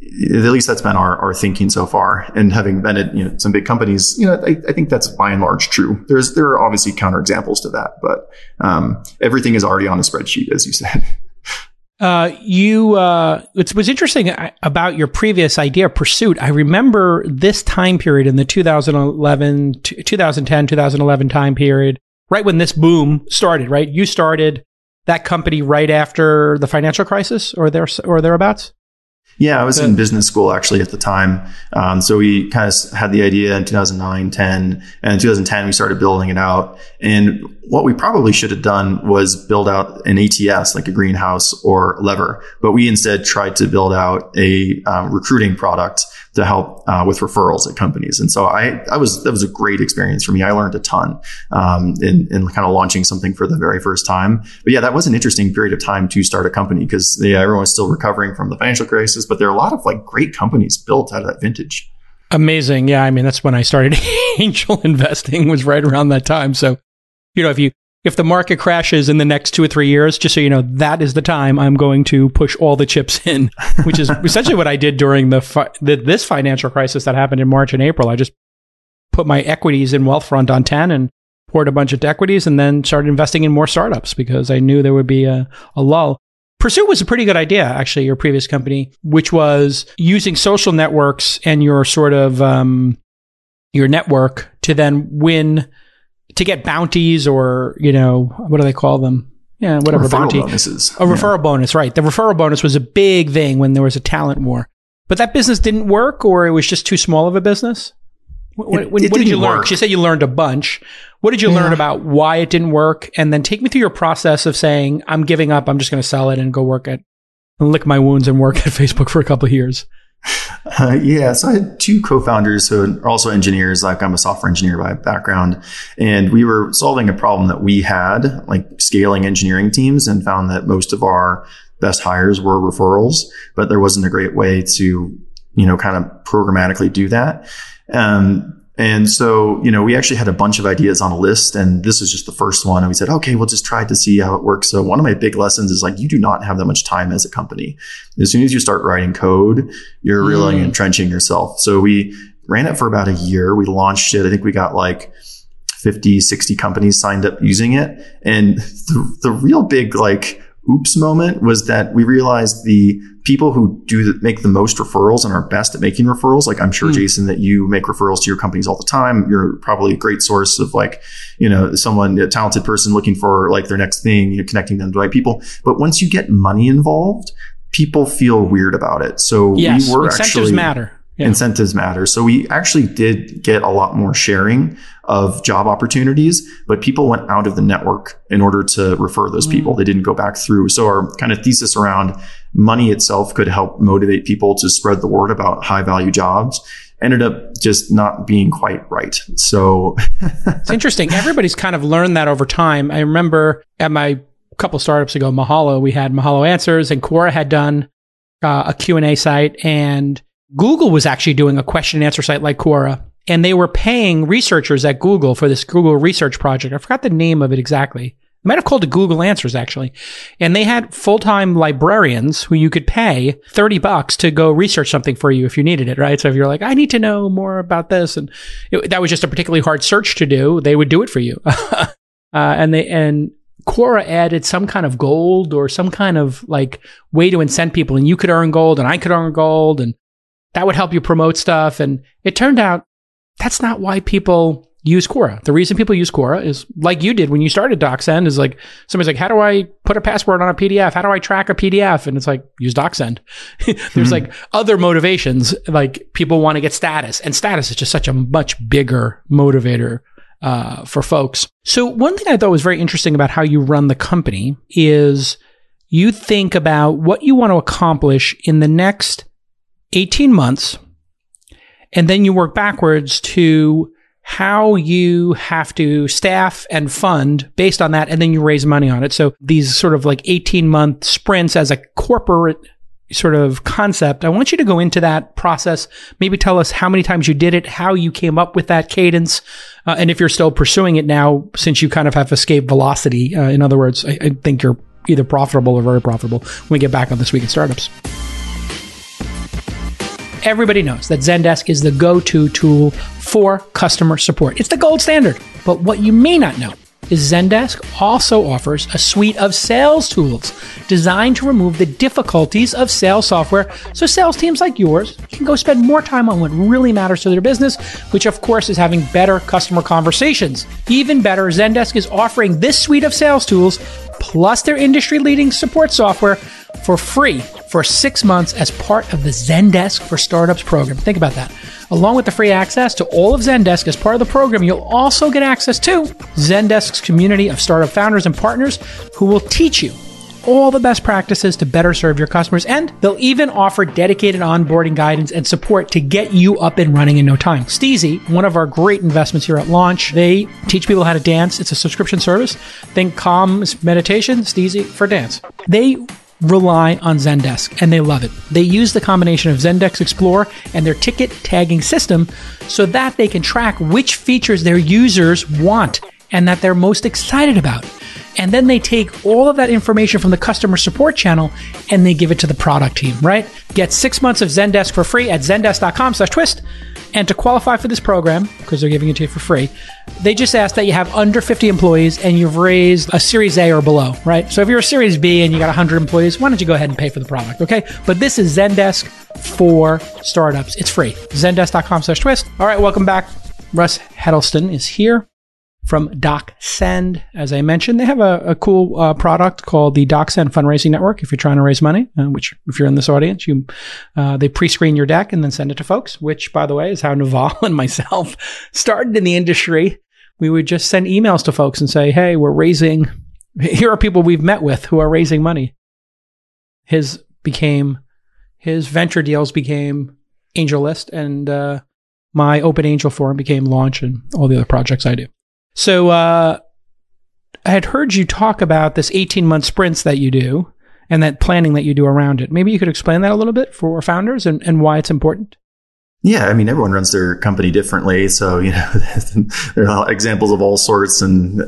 at least that's been our, our thinking so far. And having been at you know some big companies, you know, I, I think that's by and large true. There's there are obviously counterexamples to that, but um, everything is already on a spreadsheet, as you said. [LAUGHS] Uh, you, uh, it was interesting uh, about your previous idea, Pursuit. I remember this time period in the 2011, 2010, 2011 time period, right when this boom started, right? You started that company right after the financial crisis or there, or thereabouts? Yeah, I was in business school actually at the time. Um, so we kind of had the idea in 2009, 10, and in 2010 we started building it out. And what we probably should have done was build out an ATS like a greenhouse or lever, but we instead tried to build out a um, recruiting product to help uh, with referrals at companies. And so I, I was that was a great experience for me. I learned a ton um, in, in kind of launching something for the very first time. But yeah, that was an interesting period of time to start a company because yeah, everyone was still recovering from the financial crisis, but there are a lot of like great companies built out of that vintage. Amazing. Yeah. I mean, that's when I started [LAUGHS] angel investing was right around that time. So, you know, if you if the market crashes in the next two or three years, just so you know, that is the time I'm going to push all the chips in, [LAUGHS] which is essentially what I did during the, fi- the, this financial crisis that happened in March and April. I just put my equities in Wealthfront on 10 and poured a bunch of equities and then started investing in more startups because I knew there would be a, a lull. Pursuit was a pretty good idea, actually, your previous company, which was using social networks and your sort of um, your network to then win to get bounties or you know what do they call them? Yeah, whatever referral bounty. bonuses. A referral yeah. bonus, right? The referral bonus was a big thing when there was a talent war. But that business didn't work, or it was just too small of a business. What, it, what, it what did you learn? You said you learned a bunch. What did you yeah. learn about why it didn't work? And then take me through your process of saying, "I'm giving up. I'm just going to sell it and go work at and lick my wounds and work [LAUGHS] at Facebook for a couple of years." Uh, yeah, so I had two co-founders who are also engineers. Like I'm a software engineer by background, and we were solving a problem that we had, like scaling engineering teams, and found that most of our best hires were referrals, but there wasn't a great way to, you know, kind of programmatically do that. Um, and so, you know, we actually had a bunch of ideas on a list and this is just the first one. And we said, okay, we'll just try to see how it works. So one of my big lessons is like, you do not have that much time as a company. As soon as you start writing code, you're really mm. entrenching yourself. So we ran it for about a year. We launched it. I think we got like 50, 60 companies signed up using it. And the, the real big like oops moment was that we realized the people who do make the most referrals and are best at making referrals. Like I'm sure, mm. Jason, that you make referrals to your companies all the time. You're probably a great source of like, you know, someone, a talented person looking for like their next thing, you're connecting them to the right people. But once you get money involved, people feel weird about it. So yes, we were incentives actually matter. Yeah. Incentives matter. So we actually did get a lot more sharing of job opportunities, but people went out of the network in order to refer those mm. people. They didn't go back through. So our kind of thesis around money itself could help motivate people to spread the word about high value jobs ended up just not being quite right. So [LAUGHS] it's interesting. Everybody's kind of learned that over time. I remember at my couple startups ago, Mahalo, we had Mahalo Answers and Quora had done uh, a Q&A site and Google was actually doing a question and answer site like Quora, and they were paying researchers at Google for this Google research project. I forgot the name of it exactly. I might have called it Google Answers actually. And they had full-time librarians who you could pay 30 bucks to go research something for you if you needed it, right? So if you're like, I need to know more about this. And it, that was just a particularly hard search to do. They would do it for you. [LAUGHS] uh, and they, and Quora added some kind of gold or some kind of like way to incent people and you could earn gold and I could earn gold and that would help you promote stuff. And it turned out that's not why people use Quora. The reason people use Quora is like you did when you started DocSend is like somebody's like, how do I put a password on a PDF? How do I track a PDF? And it's like, use DocSend. [LAUGHS] There's mm-hmm. like other motivations, like people want to get status and status is just such a much bigger motivator uh, for folks. So one thing I thought was very interesting about how you run the company is you think about what you want to accomplish in the next 18 months, and then you work backwards to how you have to staff and fund based on that, and then you raise money on it. So these sort of like 18 month sprints as a corporate sort of concept. I want you to go into that process. Maybe tell us how many times you did it, how you came up with that cadence, uh, and if you're still pursuing it now, since you kind of have escaped velocity. Uh, in other words, I, I think you're either profitable or very profitable when we get back on this week in startups. Everybody knows that Zendesk is the go to tool for customer support. It's the gold standard. But what you may not know is Zendesk also offers a suite of sales tools designed to remove the difficulties of sales software so sales teams like yours can go spend more time on what really matters to their business, which of course is having better customer conversations. Even better, Zendesk is offering this suite of sales tools plus their industry leading support software for free for six months as part of the Zendesk for Startups program. Think about that. Along with the free access to all of Zendesk as part of the program, you'll also get access to Zendesk's community of startup founders and partners who will teach you all the best practices to better serve your customers. And they'll even offer dedicated onboarding guidance and support to get you up and running in no time. Steezy, one of our great investments here at Launch, they teach people how to dance. It's a subscription service. Think calm meditation, Steezy for dance. They rely on Zendesk and they love it. They use the combination of Zendesk Explorer and their ticket tagging system so that they can track which features their users want and that they're most excited about. And then they take all of that information from the customer support channel and they give it to the product team, right? Get six months of Zendesk for free at zendesk.com slash twist. And to qualify for this program, because they're giving it to you for free, they just ask that you have under 50 employees and you've raised a Series A or below, right? So if you're a Series B and you got 100 employees, why don't you go ahead and pay for the product, okay? But this is Zendesk for startups. It's free. Zendesk.com slash twist. All right, welcome back. Russ Heddleston is here from DocSend. As I mentioned, they have a, a cool uh, product called the DocSend Fundraising Network. If you're trying to raise money, uh, which if you're in this audience, you uh, they pre-screen your deck and then send it to folks. Which, by the way, is how [LAUGHS] Naval and myself started in the industry. We would just send emails to folks and say, "Hey, we're raising. [LAUGHS] Here are people we've met with who are raising money." His became his venture deals became AngelList, and uh, my Open Angel Forum became Launch, and all the other projects I do. So uh, I had heard you talk about this 18 month sprints that you do and that planning that you do around it. Maybe you could explain that a little bit for founders and, and why it's important. Yeah, I mean, everyone runs their company differently. So, you know, [LAUGHS] there are examples of all sorts. And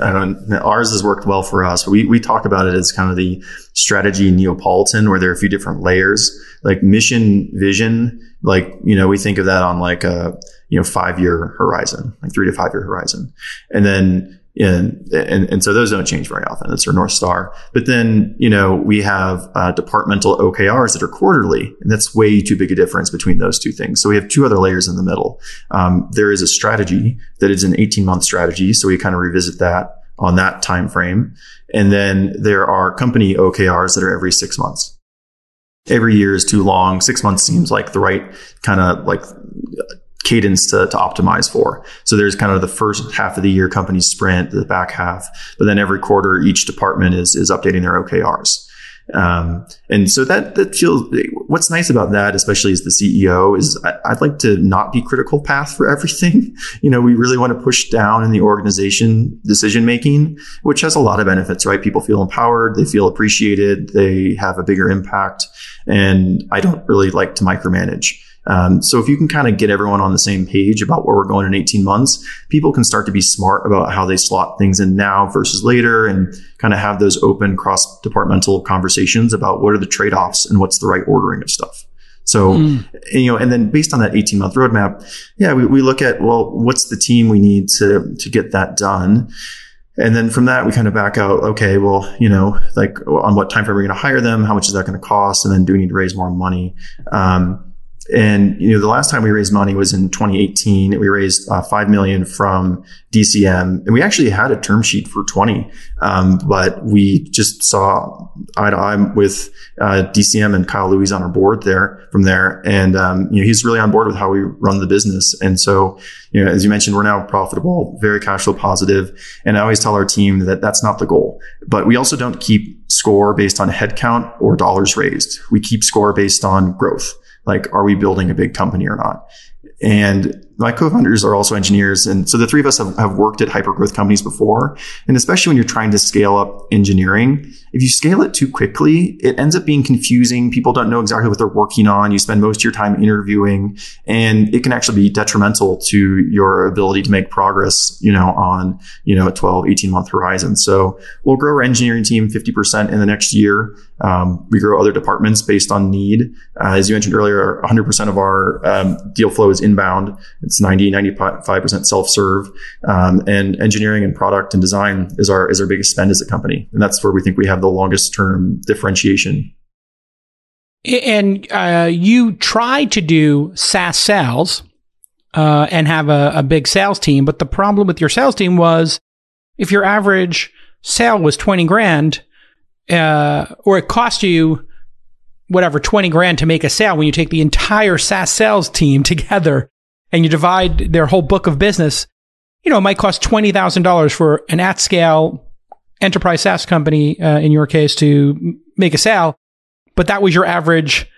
ours has worked well for us. We, we talk about it as kind of the strategy Neapolitan, where there are a few different layers, like mission, vision. Like, you know, we think of that on like a, you know, five year horizon, like three to five year horizon. And then, and, and, and so those don't change very often. That's our North Star. But then, you know, we have uh, departmental OKRs that are quarterly, and that's way too big a difference between those two things. So we have two other layers in the middle. Um, there is a strategy that is an 18 month strategy. So we kind of revisit that on that time frame. And then there are company OKRs that are every six months. Every year is too long. Six months seems like the right kind of like cadence to, to optimize for. So there's kind of the first half of the year company sprint, the back half, but then every quarter each department is is updating their OKRs. Um, and so that that feels what's nice about that, especially as the CEO, is I, would like to not be critical path for everything. [LAUGHS] You know, we really want to push down in the organization decision making, which has a lot of benefits, right? People feel empowered, they feel appreciated, they have a bigger impact, and I don't really like to micromanage. Um, so if you can kind of get everyone on the same page about where we're going in 18 months, people can start to be smart about how they slot things in now versus later and kind of have those open cross departmental conversations about what are the trade offs and what's the right ordering of stuff. So, mm. you know, and then based on that 18 month roadmap, yeah, we, we look at, well, what's the team we need to, to get that done? And then from that, we kind of back out, okay, well, you know, like on what time frame are we going to hire them? How much is that going to cost? And then do we need to raise more money? Um, and you know, the last time we raised money was in 2018. We raised uh, five million from DCM, and we actually had a term sheet for 20, um, but we just saw eye to eye with uh, DCM and Kyle Lui on our board there from there, and um, you know, he's really on board with how we run the business. And so, you know, as you mentioned, we're now profitable, very cash flow positive, and I always tell our team that that's not the goal, but we also don't keep score based on headcount or dollars raised. We keep score based on growth. Like, are we building a big company or not? And my co-founders are also engineers. And so the three of us have, have worked at hypergrowth companies before. And especially when you're trying to scale up engineering, if you scale it too quickly, it ends up being confusing. People don't know exactly what they're working on. You spend most of your time interviewing and it can actually be detrimental to your ability to make progress, you know, on, you know, a 12, 18 month horizon. So we'll grow our engineering team 50% in the next year. Um, we grow other departments based on need. Uh, as you mentioned earlier, 100% of our um, deal flow is inbound. It's 90, 95% self-serve. Um, and engineering and product and design is our, is our biggest spend as a company. And that's where we think we have the longest term differentiation. And uh, you tried to do SaaS sales uh, and have a, a big sales team, but the problem with your sales team was if your average sale was 20 grand, uh, or it cost you whatever 20 grand to make a sale when you take the entire SaaS sales team [LAUGHS] together and you divide their whole book of business, you know, it might cost $20,000 for an at scale enterprise SaaS company, uh, in your case, to make a sale. But that was your average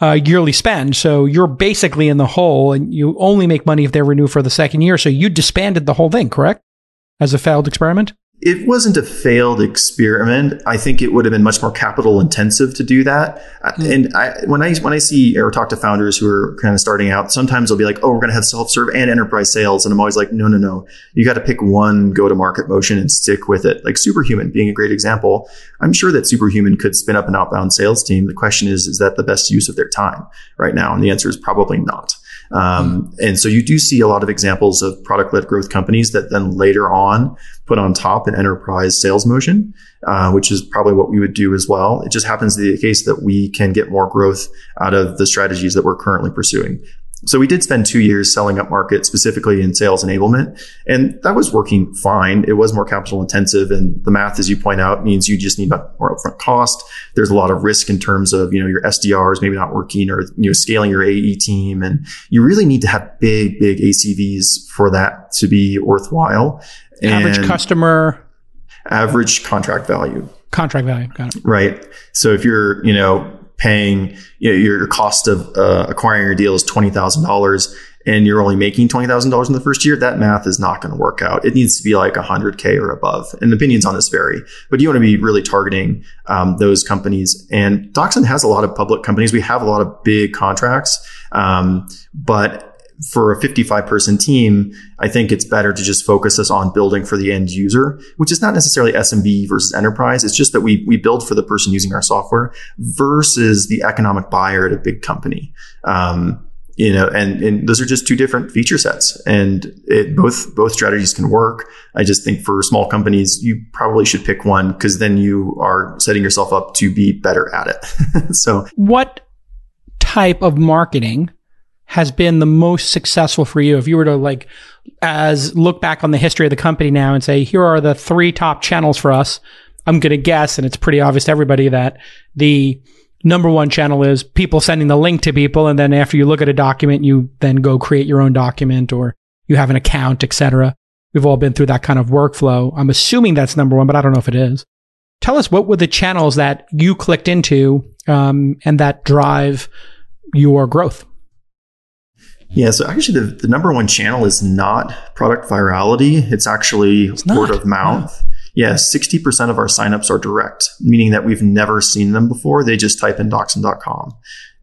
uh, yearly spend. So you're basically in the hole and you only make money if they renew for the second year. So you disbanded the whole thing, correct? As a failed experiment? It wasn't a failed experiment. I think it would have been much more capital intensive to do that. Mm. And I, when I when I see or talk to founders who are kind of starting out, sometimes they'll be like, "Oh, we're going to have self serve and enterprise sales," and I'm always like, "No, no, no. You got to pick one go to market motion and stick with it." Like Superhuman being a great example. I'm sure that Superhuman could spin up an outbound sales team. The question is, is that the best use of their time right now? And the answer is probably not. Um, and so you do see a lot of examples of product led growth companies that then later on put on top an enterprise sales motion, uh, which is probably what we would do as well. It just happens to be the case that we can get more growth out of the strategies that we're currently pursuing. So we did spend two years selling up market specifically in sales enablement. And that was working fine. It was more capital intensive. And the math, as you point out, means you just need more upfront cost. There's a lot of risk in terms of, you know, your SDRs maybe not working or, you know, scaling your AE team. And you really need to have big, big ACVs for that to be worthwhile. Average and customer. Average contract value. Contract value. Got it. Right. So if you're, you know, paying you know, your cost of uh, acquiring your deal is twenty thousand dollars, and you're only making twenty thousand dollars in the first year, that math is not going to work out. It needs to be like hundred k or above. And opinions on this vary, but you want to be really targeting um, those companies. And DocSend has a lot of public companies. We have a lot of big contracts, um, but for a 55 person team, I think it's better to just focus us on building for the end user, which is not necessarily SMB versus enterprise. It's just that we, we build for the person using our software versus the economic buyer at a big company. Um, you know, and, and those are just two different feature sets and it, both, both strategies can work. I just think for small companies, you probably should pick one because then you are setting yourself up to be better at it. [LAUGHS] so what type of marketing has been the most successful for you? If you were to like, as look back on the history of the company now and say, here are the three top channels for us. I'm going to guess, and it's pretty obvious to everybody that the number one channel is people sending the link to people. And then after you look at a document, you then go create your own document or you have an account, etc. We've all been through that kind of workflow. I'm assuming that's number one, but I don't know if it is. Tell us what were the channels that you clicked into um, and that drive your growth. Yeah, so actually, the, the number one channel is not product virality. It's actually it's word of mouth. Yeah, 60% of our signups are direct, meaning that we've never seen them before. They just type in docsend.com.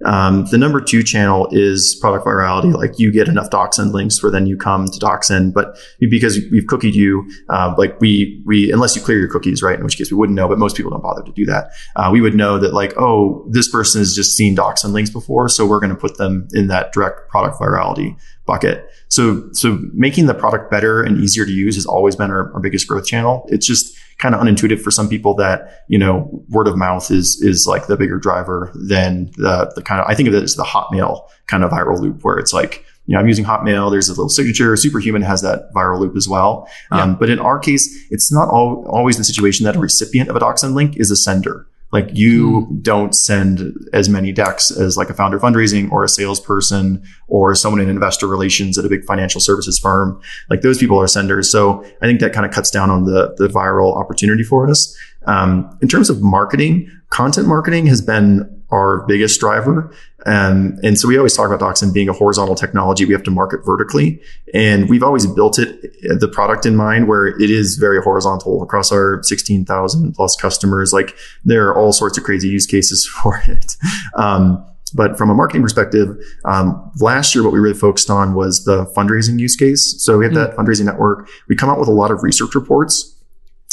Um, the number two channel is product virality. Like you get enough DocSend links where then you come to DocSend, but because we've cookied you, uh, like we, we, unless you clear your cookies, right? In which case we wouldn't know, but most people don't bother to do that. Uh, we would know that like, oh, this person has just seen DocSend links before. So we're going to put them in that direct product virality bucket. So, so making the product better and easier to use has always been our, our biggest growth channel. It's just, kind of unintuitive for some people that, you know, word of mouth is, is like the bigger driver than the, the kind of, I think of it as the Hotmail kind of viral loop where it's like, you know, I'm using Hotmail. There's a little signature. Superhuman has that viral loop as well. Yeah. Um, but in our case, it's not all, always the situation that a recipient of a DocSend link is a sender. Like you mm. don't send as many decks as like a founder fundraising or a salesperson or someone in investor relations at a big financial services firm. Like those people are senders. So I think that kind of cuts down on the, the viral opportunity for us. Um, in terms of marketing, content marketing has been our biggest driver. Um, and so we always talk about DocSend being a horizontal technology. We have to market vertically. And we've always built it, the product in mind, where it is very horizontal across our 16,000 plus customers. Like there are all sorts of crazy use cases [LAUGHS] for it. Um, but from a marketing perspective, um, last year, what we really focused on was the fundraising use case. So we have mm that fundraising network. We come out with a lot of research reports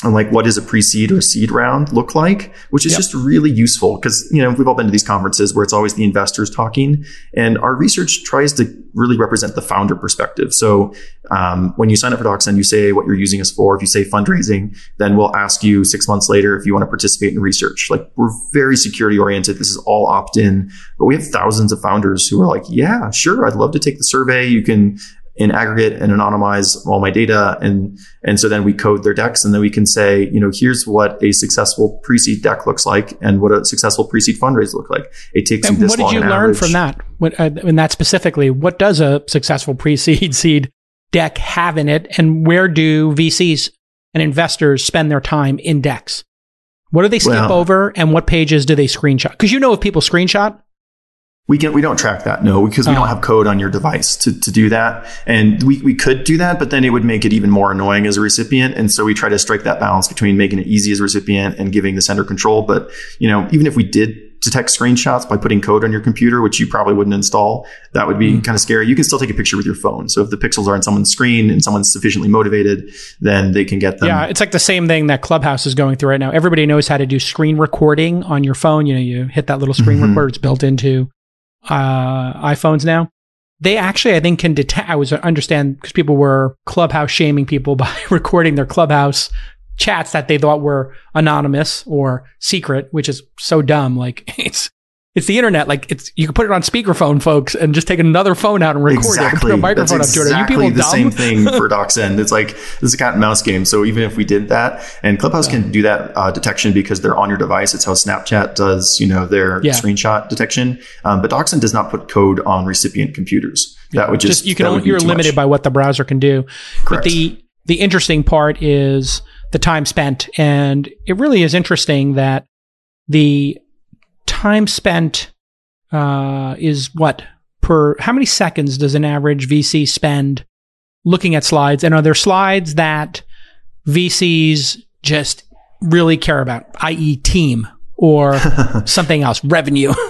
on like what does a pre-seed or a seed round look like, which is yep. just really useful because you know we've all been to these conferences where it's always the investors talking, and our research tries to really represent the founder perspective. So um, when you sign up for DocSend, you say what you're using us for. If you say fundraising, then we'll ask you six months later if you want to participate in research. Like we're very security oriented. This is all opt-in, but we have thousands of founders who are like, yeah, sure, I'd love to take the survey. You can in aggregate and anonymize all my data. And, and so then we code their decks and then we can say, you know, here's what a successful pre-seed deck looks like and what a successful pre-seed fundraise look like. It takes and you this What did you learn average. from that? What, uh, in that specifically, what does a successful pre-seed [LAUGHS] seed deck have in it? And where do VCs and investors spend their time in decks? What do they skip well, over and what pages do they screenshot? Because you know if people screenshot, we can we don't track that no because we don't oh. have code on your device to, to do that. And we, we could do that but then it would make it even more annoying as a recipient. And so we try to strike that balance between making it easy as a recipient and giving the sender control. But you know even if we did detect screenshots by putting code on your computer which you probably wouldn't install that would be mm. kind of scary. You can still take a picture with your phone. So if the pixels are on someone's screen and someone's sufficiently motivated then they can get them. Yeah it's like the same thing that clubhouse is going through right now. Everybody knows how to do screen recording on your phone. You know you hit that little screen mm-hmm. recorder it's built into uh, iPhones now, they actually, I think, can detect. I was understand because people were clubhouse shaming people [LAUGHS] by recording their clubhouse chats that they thought were anonymous or secret, which is so dumb. Like [LAUGHS] it's it's the internet. Like it's you can put it on speakerphone, folks, and just take another phone out and record exactly. it. And put a microphone That's up to it. Are you people the dumb? same thing [LAUGHS] for DocSend. It's like this is a cat and mouse game. So even if we did that, and Clubhouse yeah. can do that uh, detection because they're on your device. It's how Snapchat does, you know, their yeah. screenshot detection. Um, but DocSend does not put code on recipient computers. That would just, just you can only, you're limited much. by what the browser can do. Correct. But the the interesting part is the time spent, and it really is interesting that the time spent uh, is what per how many seconds does an average VC spend looking at slides? And are there slides that VCs just really care about, i.e., team or [LAUGHS] something else, revenue? [LAUGHS]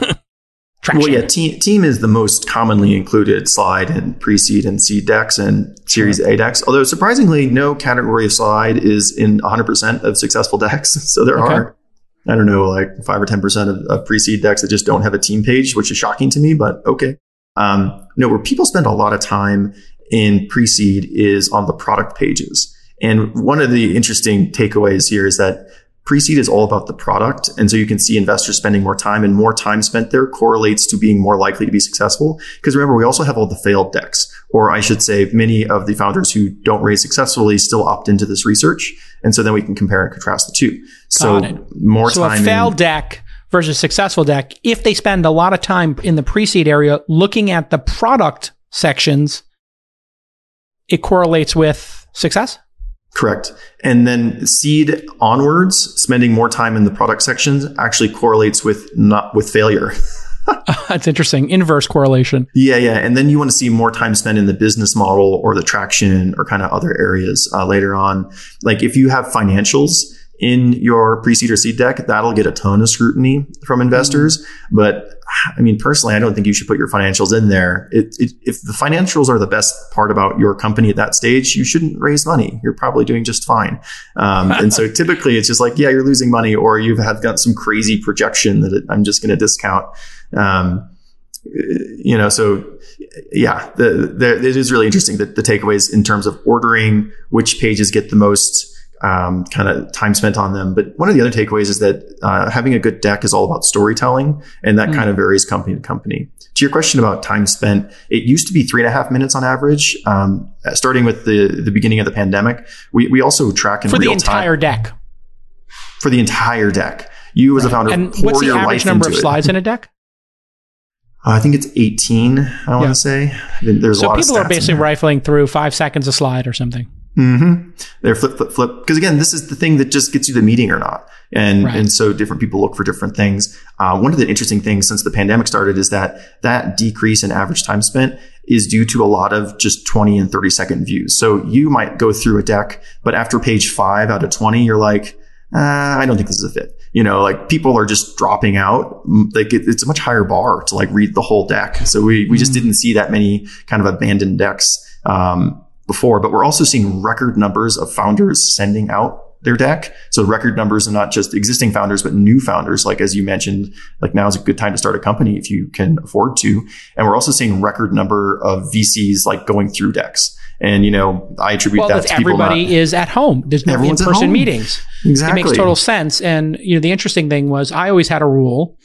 Well, yeah, team, team is the most commonly included slide in pre-seed and seed decks and Series. A decks. Although surprisingly, no category of slide is in 100% of successful decks. [LAUGHS] So there okay. are I don't know, like five or 10% of, of pre-seed decks that just don't have a team page, which is shocking to me, but okay. Um, no, where people spend a lot of time in pre-seed is on the product pages. And one of the interesting takeaways here is that Pre-seed is all about the product. And so you can see investors spending more time and more time spent there correlates to being more likely to be successful. Because remember, we also have all the failed decks, or I should say many of the founders who don't raise successfully still opt into this research. And so then we can compare and contrast the two. So more so time. So a failed in, deck versus successful deck, if they spend a lot of time in the pre-seed area looking at the product sections, it correlates with success? Correct. And then seed onwards, spending more time in the product sections actually correlates with not with failure. [LAUGHS] [LAUGHS] That's interesting. Inverse correlation. Yeah, yeah. And then you want to see more time spent in the business model or the traction or kind of other areas uh, later on. Like if you have financials in your pre-seed or seed deck, that'll get a ton of scrutiny from investors. Mm-hmm. But I mean, personally, I don't think you should put your financials in there. It, it, if the financials are the best part about your company at that stage, you shouldn't raise money. You're probably doing just fine. Um, and so [LAUGHS] typically it's just like, yeah, you're losing money or you have got some crazy projection that it, I'm just going to discount. Um, you know, so yeah, the, the, it is really interesting that the takeaways in terms of ordering which pages get the most um, kind of time spent on them. But one of the other takeaways is that uh, having a good deck is all about storytelling, and that mm. kind of varies company to company. To your question about time spent, it used to be three and a half minutes on average. Um, starting with the the beginning of the pandemic, we we also track in for the entire time, deck. For the entire deck, you as a founder and what's the average number of slides in a [LAUGHS] deck? Uh, I think it's 18, I want to say. There's so a lot people are basically rifling through five seconds a slide or something. Mm-hmm. They're flip, flip, flip. Because again, this is the thing that just gets you the meeting or not. And, Right. and so different people look for different things. Uh, one of the interesting things since the pandemic started is that that decrease in average time spent is due to a lot of just 20 and 30 second views. So you might go through a deck, but after page five out of 20, you're like, uh, I don't think this is a fit. You know, like people are just dropping out. Mm, Like it, it's a much higher bar to like read the whole deck. So we, we just didn't see that many kind of abandoned decks, um, before, but we're also seeing record numbers of founders sending out their deck. So record numbers and not just existing founders, but new founders. Like, as you mentioned, like now is a good time to start a company if you can afford to. And we're also seeing record number of VCs like going through decks. And, you know, I attribute Well, that to people everybody not, is at home. There's no in-person meetings. exactly. It makes total sense. And you know, the interesting thing was I always had a rule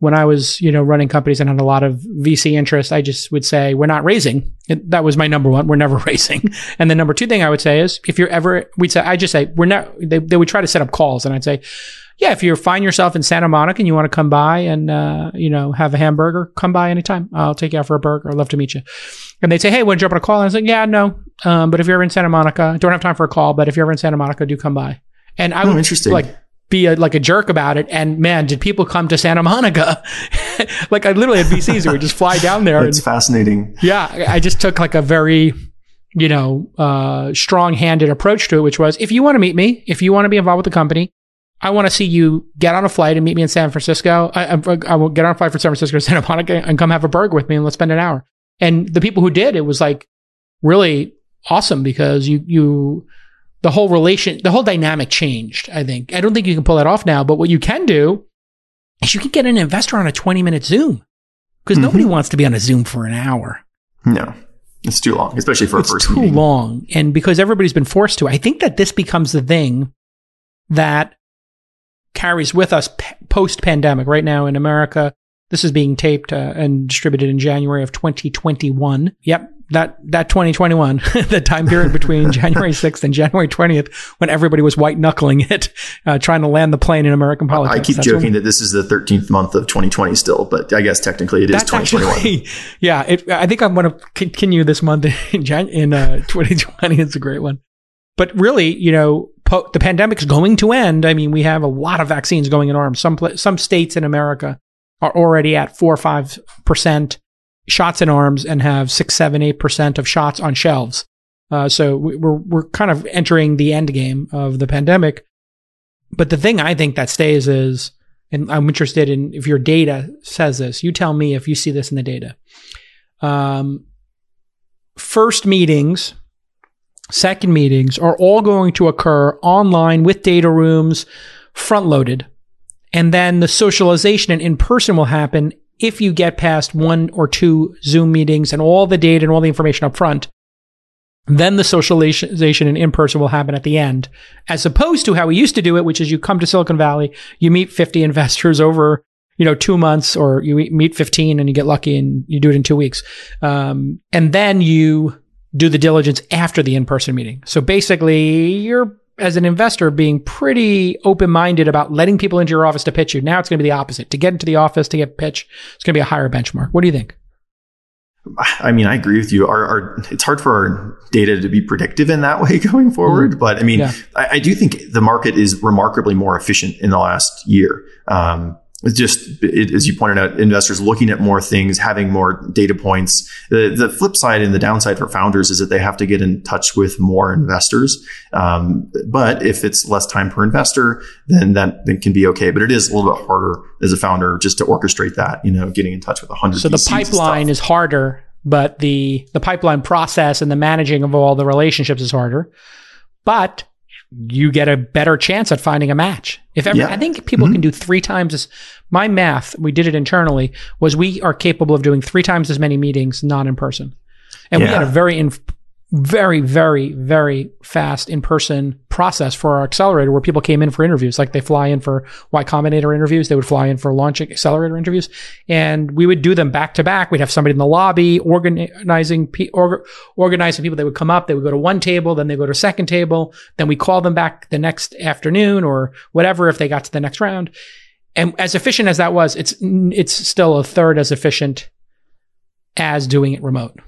when I was, you know, running companies and had a lot of VC interest. I just would say, we're not raising. It, that was my number one. We're never [LAUGHS] raising. And the number two thing I would say is, if you're ever, we'd say, I just say, we're not, they, they would try to set up calls and I'd say, yeah, if you find yourself in Santa Monica and you want to come by and, uh, you know, have a hamburger, come by anytime. I'll take you out for a burger. I'd love to meet you. And they'd say, hey, want to jump on a call? And I was like, yeah, no. Um, but if you're ever in Santa Monica, don't have time for a call, but if you're ever in Santa Monica, do come by. And I Oh, would interesting. like be a, like a jerk about it. And man, did people come to Santa Monica? [LAUGHS] like I literally had VCs who would just fly down there. It's And, fascinating. yeah, I just took like a very, you know, uh, strong-handed approach to it, which was if you want to meet me, if you want to be involved with the company, I want to see you get on a flight and meet me in San Francisco. I, I, I will get on a flight from San Francisco to Santa Monica and come have a burger with me and let's spend an hour. And the people who did, it was like really awesome because you you the whole relation the whole dynamic changed i think. I don't think you can pull that off now but what you can do is you can get an investor on a 20 minute zoom because Mhm. nobody wants to be on a zoom for an hour. No, it's too long, especially for a it's first too meeting. long and because everybody's been forced to i think that this becomes the thing that carries with us post pandemic right now in america this is being taped uh, and distributed in january of 2021 yep that that 2021 [LAUGHS] the time period between [LAUGHS] january 6th and january 20th when everybody was white knuckling it uh, trying to land the plane in american politics I keep That's joking that this is the 13th month of 2020 still, but I guess technically it is That's 2021. actually, [LAUGHS] yeah. It, I think I'm going to continue this month in Jan- in uh, 2020. It's a great one, but really, you know, po- the pandemic's going to end. I mean, we have a lot of vaccines going in arms. Some pla- some states in America are already at four or five percent shots in arms and have six, seven, eight percent of shots on shelves. Uh, so we- we're we're kind of entering the end game of the pandemic. But the thing I think that stays is and I'm interested in if your data says this. You tell me if you see this in the data. Um, first meetings, second meetings are all going to occur online with data rooms front loaded. And then the socialization and in person will happen if you get past one or two Zoom meetings and all the data and all the information up front. Then the socialization and in person will happen at the end, as opposed to how we used to do it, which is you come to Silicon Valley, you meet 50 [LAUGHS] investors over, you know, two months, or you meet 15 and you get lucky and you do it in two weeks. Um, and then you do the diligence after the in person meeting. So basically, you're, as an investor, being pretty open minded about letting people into your office to pitch you. Now it's going to be the opposite. To get into the office, to get pitch, it's going to be a higher benchmark. What do you think? I mean, I agree with you. Our, our, it's hard for our data to be predictive in that [LAUGHS] way going forward. But I mean, Yeah. I, I do think the market is remarkably more efficient in the last year. Um, it's just, it, as you pointed out, investors looking at more things, having more data points. The, the flip side and the downside for founders is that they have to get in touch with more investors. Um, but if it's less time per investor, then that, that can be okay. But it is a little bit harder as a founder just to orchestrate that, you know, getting in touch with a hundred. So the pipeline is harder, but the the pipeline process and the managing of all the relationships is harder. But you get a better chance at finding a match. If ever, Yeah. I think people Mhm. can do three times as my math, we did it internally, was we are capable of doing three times as many meetings not in person. And we had a very in, very, very, very fast in person process for our accelerator where people came in for interviews. Like they fly in for Y Combinator interviews, they would fly in for launch accelerator interviews, and we would do them back to back. We'd have somebody in the lobby organizing org- organizing people. They would come up, they would go to one table, then they go to a second table, then we call them back the next afternoon or whatever if they got to the next round. And as efficient as that was, it's it's still a third as efficient as doing it remote.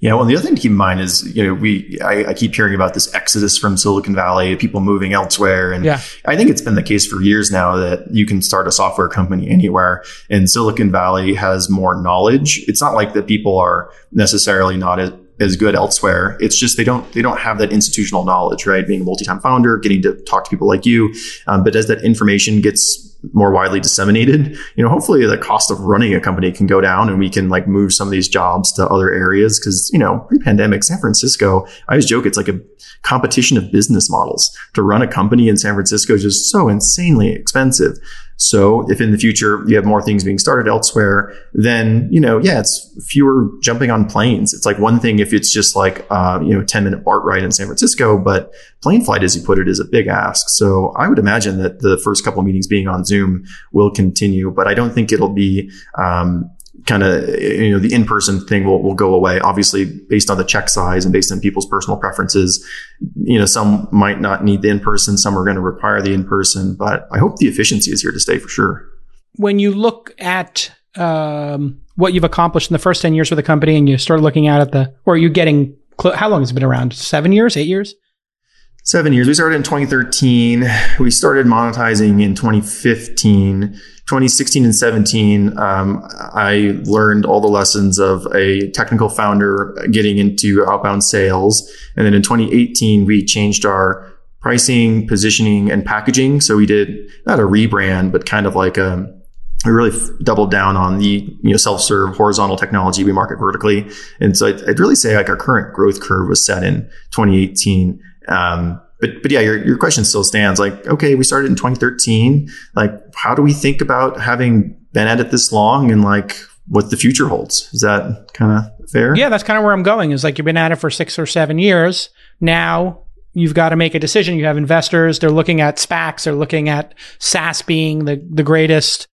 Yeah, well, the other thing to keep in mind is, you know, we I, I, keep hearing about this exodus from Silicon Valley, people moving elsewhere, and yeah. I think it's been the case for years now that you can start a software company anywhere, and Silicon Valley has more knowledge. It's not like that people are necessarily not as as good elsewhere. It's just they don't they don't have that institutional knowledge, right? Being a multi-time founder, getting to talk to people like you, um, but as that information gets more widely disseminated, you know, hopefully the cost of running a company can go down and we can like move some of these jobs to other areas. Cause, you know, pre-pandemic San Francisco, I always joke it's like a competition of business models. To run a company in San Francisco is just so insanely expensive. So if in the future you have more things being started elsewhere, then, you know, yeah, it's fewer jumping on planes. It's like one thing if it's just like, uh, you know, 10 minute BART ride in San Francisco, but plane flight, as you put it, is a big ask. So I would imagine that the first couple meetings being on Zoom will continue, but I don't think it'll be, um, kind of you know the in-person thing will, will go away. Obviously based on the check size and based on people's personal preferences you know some might not need the in-person some are going to require the in-person but i hope the efficiency is here to stay for sure. When you look at um, what you've accomplished in the first 10 years for the company and you start looking at the or are you getting how long has it been around? Seven years? Eight years seven years. We started in 2013 we started monetizing in 2015 2016 and 17, um, I learned all the lessons of a technical founder getting into outbound sales. And then in 2018, we changed our pricing, positioning, and packaging. So we did not a rebrand, but kind of like a, we really doubled down on the you know self-serve horizontal technology we market vertically. And so I'd, I'd really say like our current growth curve was set in 2018 um, but but yeah, your your question still stands. Like, okay, we started in 2013. Like, how do we think about having been at it this long and like what the future holds? Is that kind of fair? Yeah, that's kind of where I'm going. Is like you've been at it for six or seven years. Now you've got to make a decision. You have investors. They're looking at SPACs. They're looking at SaaS being the the greatest,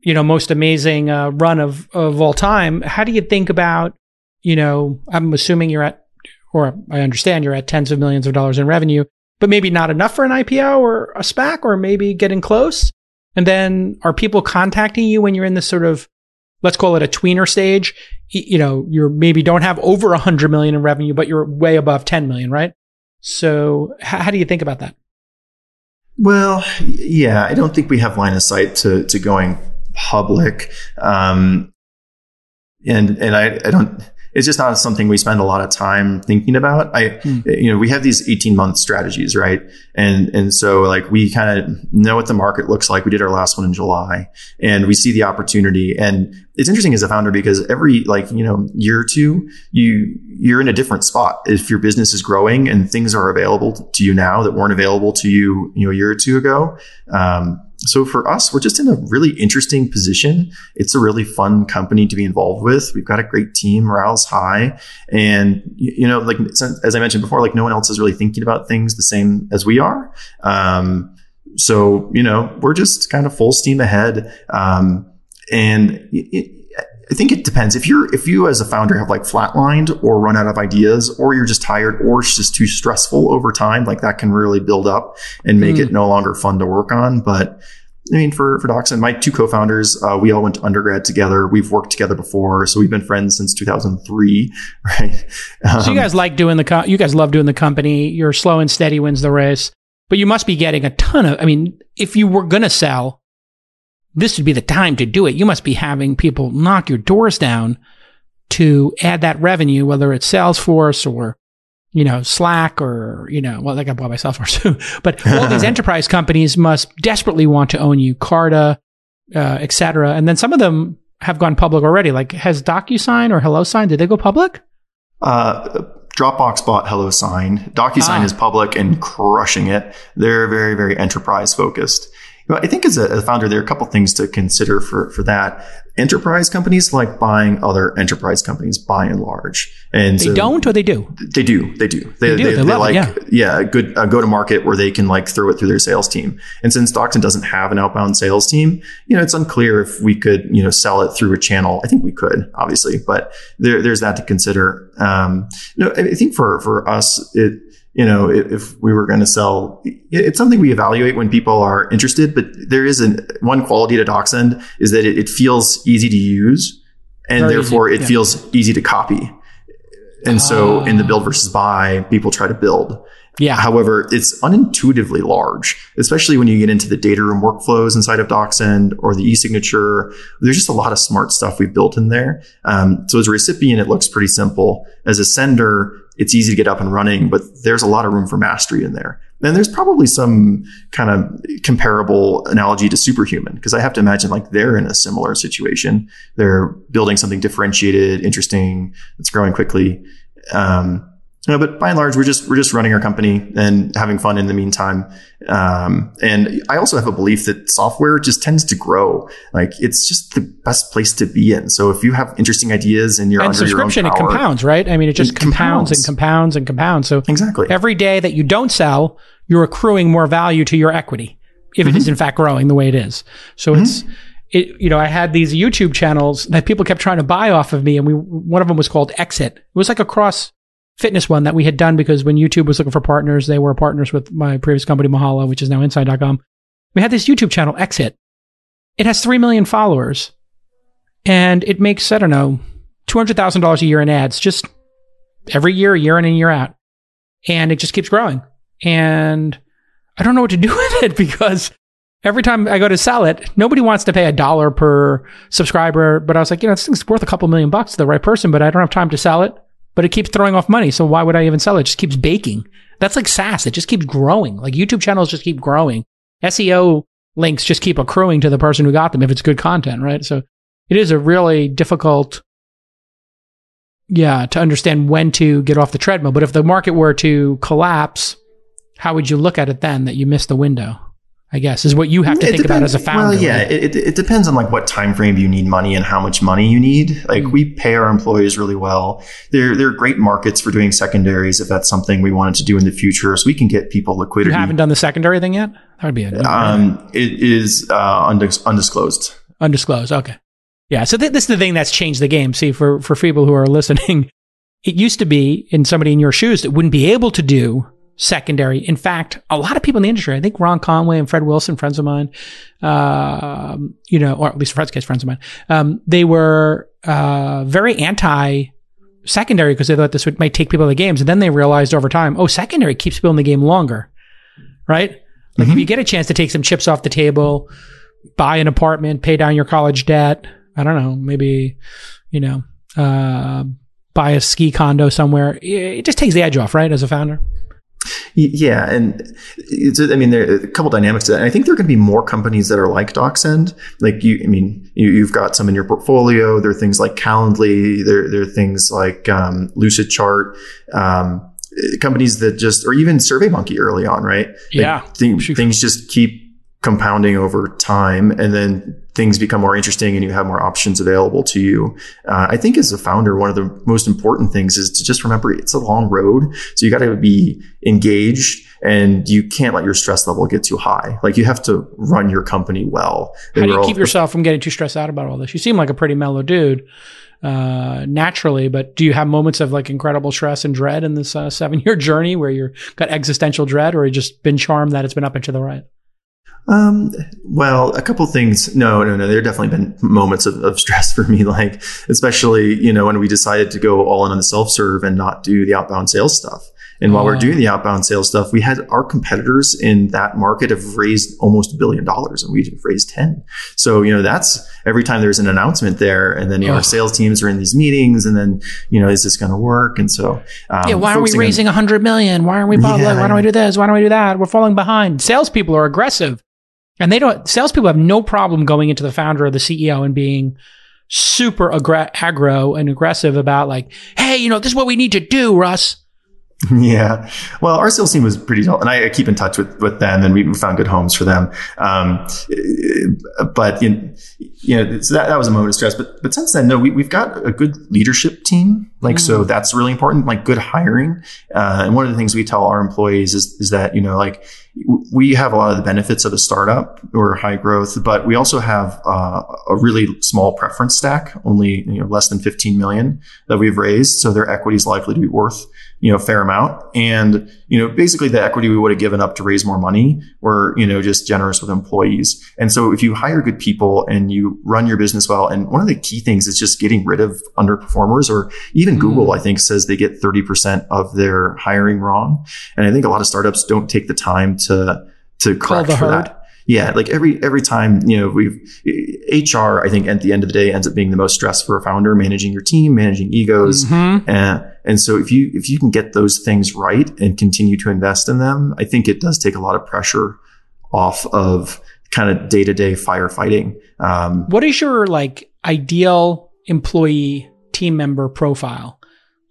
you know, most amazing uh, run of of all time. How do you think about, you know, I'm assuming you're at or I understand you're at tens of millions of dollars in revenue, but maybe not enough for an IPO or a SPAC or maybe getting close. And then are people contacting you when you're in this sort of, let's call it a tweener stage? You know, you're maybe don't have over a hundred million in revenue, but you're way above 10 million, right? So how, how do you think about that? Well, yeah, I don't think we have line of sight to, to going public. Um, and, and I, I don't, it's just not something we spend a lot of time thinking about. I, mm. you know, we have these 18 month strategies, right? And, and so like we kind of know what the market looks like. We did our last one in July and we see the opportunity. And it's interesting as a founder because every like, you know, year or two, you, you're in a different spot. If your business is growing and things are available to you now that weren't available to you, you know, a year or two ago, um, so for us, we're just in a really interesting position. It's a really fun company to be involved with. We've got a great team, morale's high. And, you know, like, as I mentioned before, like no one else is really thinking about things the same as we are. Um, so, you know, we're just kind of full steam ahead. Um, and I think it depends. If you're, if you as a founder have like flatlined or run out of ideas, or you're just tired, or it's just too stressful over time, like that can really build up and make mm. it no longer fun to work on. But I mean, for for DocSend, my two co-founders, uh, we all went to undergrad together. We've worked together before, so we've been friends since 2003, [LAUGHS] right? Um, so you um, guys like doing the, co- you guys love doing the company. You're slow and steady wins the race, but you must be getting a ton of. I mean, if you were gonna sell, this would be the time to do it. You must be having people knock your doors down to add that revenue, whether it's Salesforce or, you know, Slack or, you know, well, I got bought by Salesforce [LAUGHS] but all these [LAUGHS] enterprise companies must desperately want to own you, Carta, uh, et cetera. And then some of them have gone public already. Like has DocuSign or HelloSign, did they go public? Uh, Dropbox bought HelloSign. DocuSign ah. is public and crushing it. They're very, very enterprise focused. I think as a, founder, there are a couple things to consider for, for that. Enterprise companies like buying other enterprise companies by and large. And they so don't or they do? They do. They do. They, they do. They, they, like, it, yeah. yeah, a good go to market where they can like throw it through their sales team. And since DocSend doesn't have an outbound sales team, you know, it's unclear if we could, you know, sell it through a channel. I think we could, obviously, but there, there's that to consider. Um, you know, I think for, for us, it, you know, if we were going to sell, it's something we evaluate when people are interested, but there is an, one quality to DocSend is that it, it feels easy to use and Very therefore easy. it yeah. feels easy to copy. And so in the build versus buy, people try to build. Yeah. However, it's unintuitively large, especially when you get into the data room workflows inside of DocSend or the e-signature. There's just a lot of smart stuff we've built in there. Um, so as a recipient, it looks pretty simple. As a sender, it's easy to get up and running, but there's a lot of room for mastery in there. And there's probably some kind of comparable analogy to superhuman because I have to imagine like they're in a similar situation. They're building something differentiated, interesting, that's growing quickly. Um, you know, but by and large, we're just we're just running our company and having fun in the meantime. Um, and I also have a belief that software just tends to grow. Like it's just the best place to be in. So if you have interesting ideas and you're and under subscription, your it own power, it compounds, right? I mean, it just It compounds, compounds. and compounds and compounds. So exactly. every day that you don't sell, you're accruing more value to your equity if Mm-hmm. it is in fact growing the way it is. So it's it you know I had these YouTube channels that people kept trying to buy off of me, and we one of them was called Exit. It was like a cross fitness one that we had done because when YouTube was looking for partners, they were partners with my previous company Mahalo, which is now Inside.com. We had this YouTube channel Exit. It has three million followers, and it makes I don't know two hundred thousand dollars a year in ads just every year, year in and year out and it just keeps growing. And I don't know what to [LAUGHS] do with it because every time I go to sell it, nobody wants to pay a dollar per subscriber. But I was like, you know, this thing's worth a couple million bucks to the right person, but I don't have time to sell it. But it keeps throwing off money. So why would I even sell it? It just keeps baking. That's like SaaS. It just keeps growing. Like YouTube channels just keep growing. SEO links just keep accruing to the person who got them if it's good content, right? So it is a really difficult yeah, to understand when to get off the treadmill. But if the market were to collapse, how would you look at it then that you missed the window? I guess is what you have to It think about as a founder. Well, yeah, right? it, it, it depends on like what time frame you need money and how much money you need. Like Mm. we pay our employees really well. There, there are great markets for doing secondaries if that's something we wanted to do in the future, so we can get people liquidity. you haven't done the secondary thing yet. That would be a um, it is uh, undis- undisclosed. undisclosed. Okay, yeah. So th- this is the thing that's changed the game. See, for for people who are [LAUGHS] listening, it used to be in somebody in your shoes that wouldn't be able to do secondary. In fact, a lot of people in the industry, I think Ron Conway and Fred Wilson, friends of mine, um, you know, or at least Fred's case, friends of mine, um, they were uh, very anti secondary because they thought this would might take people out of the games, and then they realized over time, oh, secondary keeps people in the game longer, right? Like if you get a chance to take some chips off the table, buy an apartment, pay down your college debt. I don't know, maybe, you know, uh, buy a ski condo somewhere. It just takes the edge off, right? As a founder. Yeah, and it's, I mean, there are a couple dynamics to that. And I think there are going to be more companies that are like DocSend. Like you, I mean, you, you've got some in your portfolio. There are things like Calendly. There, there are things like um, Lucid Chart. Um, companies that just, or even SurveyMonkey early on, right? Like, Yeah. Shoot. things just keep compounding over time, and then things become more interesting, and you have more options available to you. Uh, I think as a founder, one of the most important things is to just remember it's a long road. So you got to be engaged and you can't let your stress level get too high. Like you have to run your company well. How do you all- keep yourself from getting too stressed out about all this? You seem like a pretty mellow dude, uh, naturally, but do you have moments of like incredible stress and dread in this uh, seven year [LAUGHS] journey where you're got existential dread or you just been charmed that it's been up and to the right? Um, well, a couple things. No, no, no. There have definitely been moments of, of stress [LAUGHS] for me, like, especially, you know, when we decided to go all in on the self serve and not do the outbound sales stuff. And while Oh. we're doing the outbound sales stuff, we had our competitors in that market have raised almost a billion dollars and we've raised 10. So, you know, that's every time there's an announcement there and then, you know, Oh. our sales teams are in these meetings and then, you know, is this going to work? And so, um, yeah, why aren't we raising a hundred million? Why aren't we? Yeah. Why don't we do this? Why don't we do that? We're falling behind. Salespeople are aggressive, and they don't. Salespeople have no problem going into the founder or the CEO and being super aggra- aggro and aggressive about like, hey, you know, this is what we need to do, Russ. [LAUGHS] Yeah. Well, our sales team was pretty dull, and I, I keep in touch with, with them, and we found good homes for them. Um, but you know, you know so that, that was a moment of stress. But but since then, no, we, we've got a good leadership team. Like so, that's really important. Like good hiring. Uh, and one of the things we tell our employees is is that you know like we have a lot of the benefits of a startup or high growth, but we also have uh, a really small preference stack, only you know, less than 15 million that we've raised. So their equity is likely to be worth you know, a fair amount. And, you know, basically the equity we would have given up to raise more money were, you know, just generous with employees. And so if you hire good people and you run your business well, and one of the key things is just getting rid of underperformers or even mm. Google, I think says they get 30% of their hiring wrong. And I think a lot of startups don't take the time to, to to correct for herd. that yeah, like every every time you know we've HR, I think at the end of the day ends up being the most stress for a founder, managing your team, managing egos, mm-hmm. and and so if you if you can get those things right and continue to invest in them, I think it does take a lot of pressure off of kind of day to day firefighting. Um, what is your like ideal employee team member profile?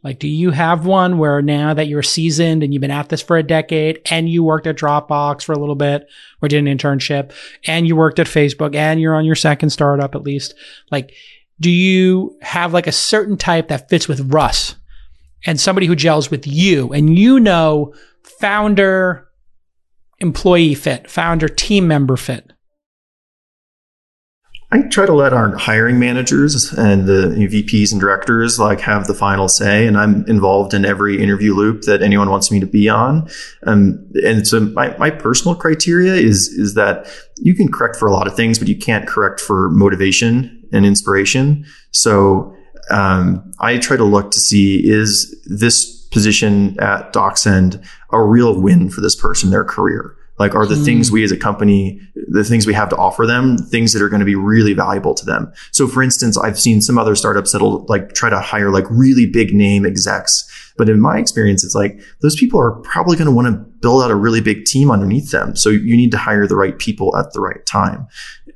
Like, do you have one where now that you're seasoned and you've been at this for a decade and you worked at Dropbox for a little bit or did an internship and you worked at Facebook and you're on your second startup at least? Like, do you have like a certain type that fits with Russ and somebody who gels with you and you know founder employee fit, founder team member fit? I try to let our hiring managers and the VPs and directors like have the final say, and I'm involved in every interview loop that anyone wants me to be on. Um, and so my, my personal criteria is is that you can correct for a lot of things, but you can't correct for motivation and inspiration. So um, I try to look to see is this position at DocSend a real win for this person, their career. Like, are the mm. things we as a company, the things we have to offer them, things that are going to be really valuable to them? So, for instance, I've seen some other startups that'll like try to hire like really big name execs. But in my experience, it's like those people are probably going to want to build out a really big team underneath them. So you need to hire the right people at the right time.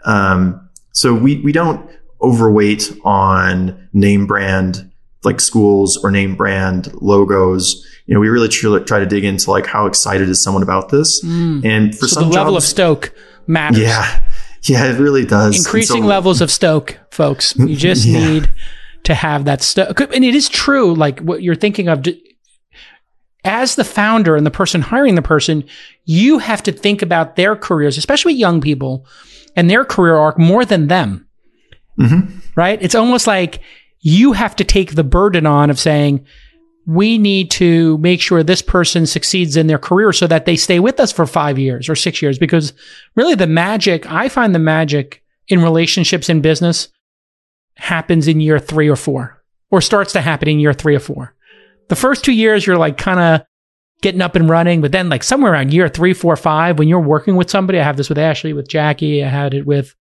Um, so we, we don't overweight on name brand like schools or name brand logos you know, we really try to dig into like how excited is someone about this. Mm. And for so some the level of stoke matters. Yeah. Yeah, it really does. Increasing so, levels of stoke, folks. [LAUGHS] You just yeah. need to have that stoke. And it is true, like what you're thinking of. As the founder and the person hiring the person, you have to think about their careers, especially young people and their career arc more than them. Mm-hmm. Right? It's almost like you have to take the burden on of saying, we need to make sure this person succeeds in their career so that they stay with us for five years or six years. Because really the magic, I find the magic in relationships in business happens in year three or four or starts to happen in year three or four. The first two years, you're like kind of getting up and running, but then like somewhere around year three, four, five, when you're working with somebody, I have this with Ashley, with Jackie, I had it with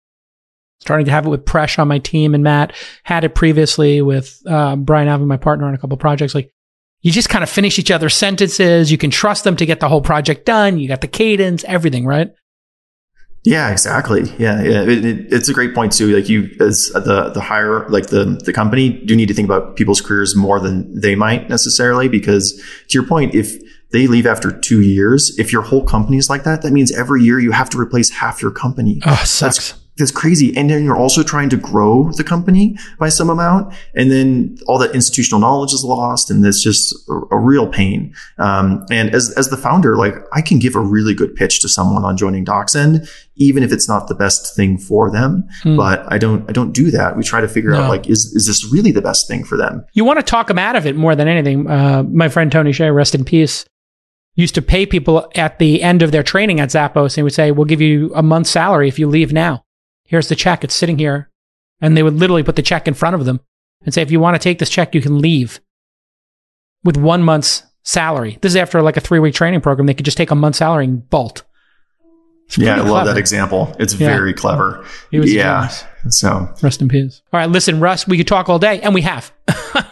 starting to have it with Presh on my team and Matt had it previously with uh, Brian Alvey, my partner on a couple projects. Like you just kind of finish each other's sentences. You can trust them to get the whole project done. You got the cadence, everything, right? Yeah, exactly. Yeah, yeah. It, it, it's a great point too. Like you, as the the higher, like the the company, do need to think about people's careers more than they might necessarily. Because to your point, if they leave after two years, if your whole company is like that, that means every year you have to replace half your company. Oh, sucks. That's, that's crazy. And then you're also trying to grow the company by some amount. And then all that institutional knowledge is lost. And it's just a, a real pain. Um, and as, as the founder, like I can give a really good pitch to someone on joining DocSend, even if it's not the best thing for them. Hmm. But I don't, I don't do that. We try to figure no. out like, is, is this really the best thing for them? You want to talk them out of it more than anything. Uh, my friend Tony Hsieh, rest in peace used to pay people at the end of their training at Zappos and would say, we'll give you a month's salary if you leave now. Here's the check. It's sitting here. And they would literally put the check in front of them and say, if you want to take this check, you can leave with one month's salary. This is after like a three week training program. They could just take a month's salary and bolt. Yeah, I clever. love that example. It's yeah. very clever. yeah. So rest in peace. All right, listen, Russ, we could talk all day, and we have. [LAUGHS]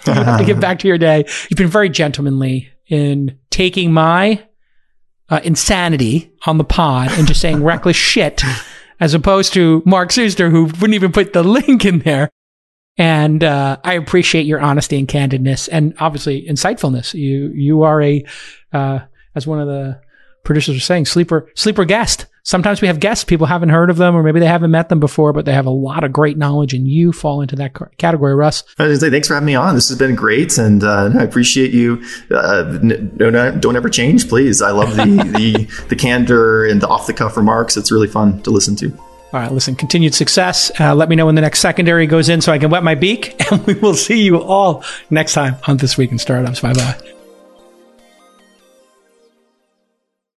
you have to get back to your day. You've been very gentlemanly in taking my uh, insanity on the pod and just saying reckless [LAUGHS] shit as opposed to Mark Suster, who wouldn't even put the [LAUGHS] link in there. And uh, I appreciate your honesty and candidness, and obviously insightfulness. You you are a, uh, as one of the producers are saying, sleeper sleeper guest. Sometimes we have guests, people haven't heard of them, or maybe they haven't met them before, but they have a lot of great knowledge, and you fall into that category, Russ. I was say thanks for having me on. This has been great, and uh, I appreciate you. Uh, don't, don't ever change, please. I love the the [LAUGHS] the candor and the off the cuff remarks. It's really fun to listen to. All right, listen, continued success. Uh, let me know when the next secondary goes in so I can wet my beak, [LAUGHS] and we will see you all next time on This Week in Startups. Bye bye.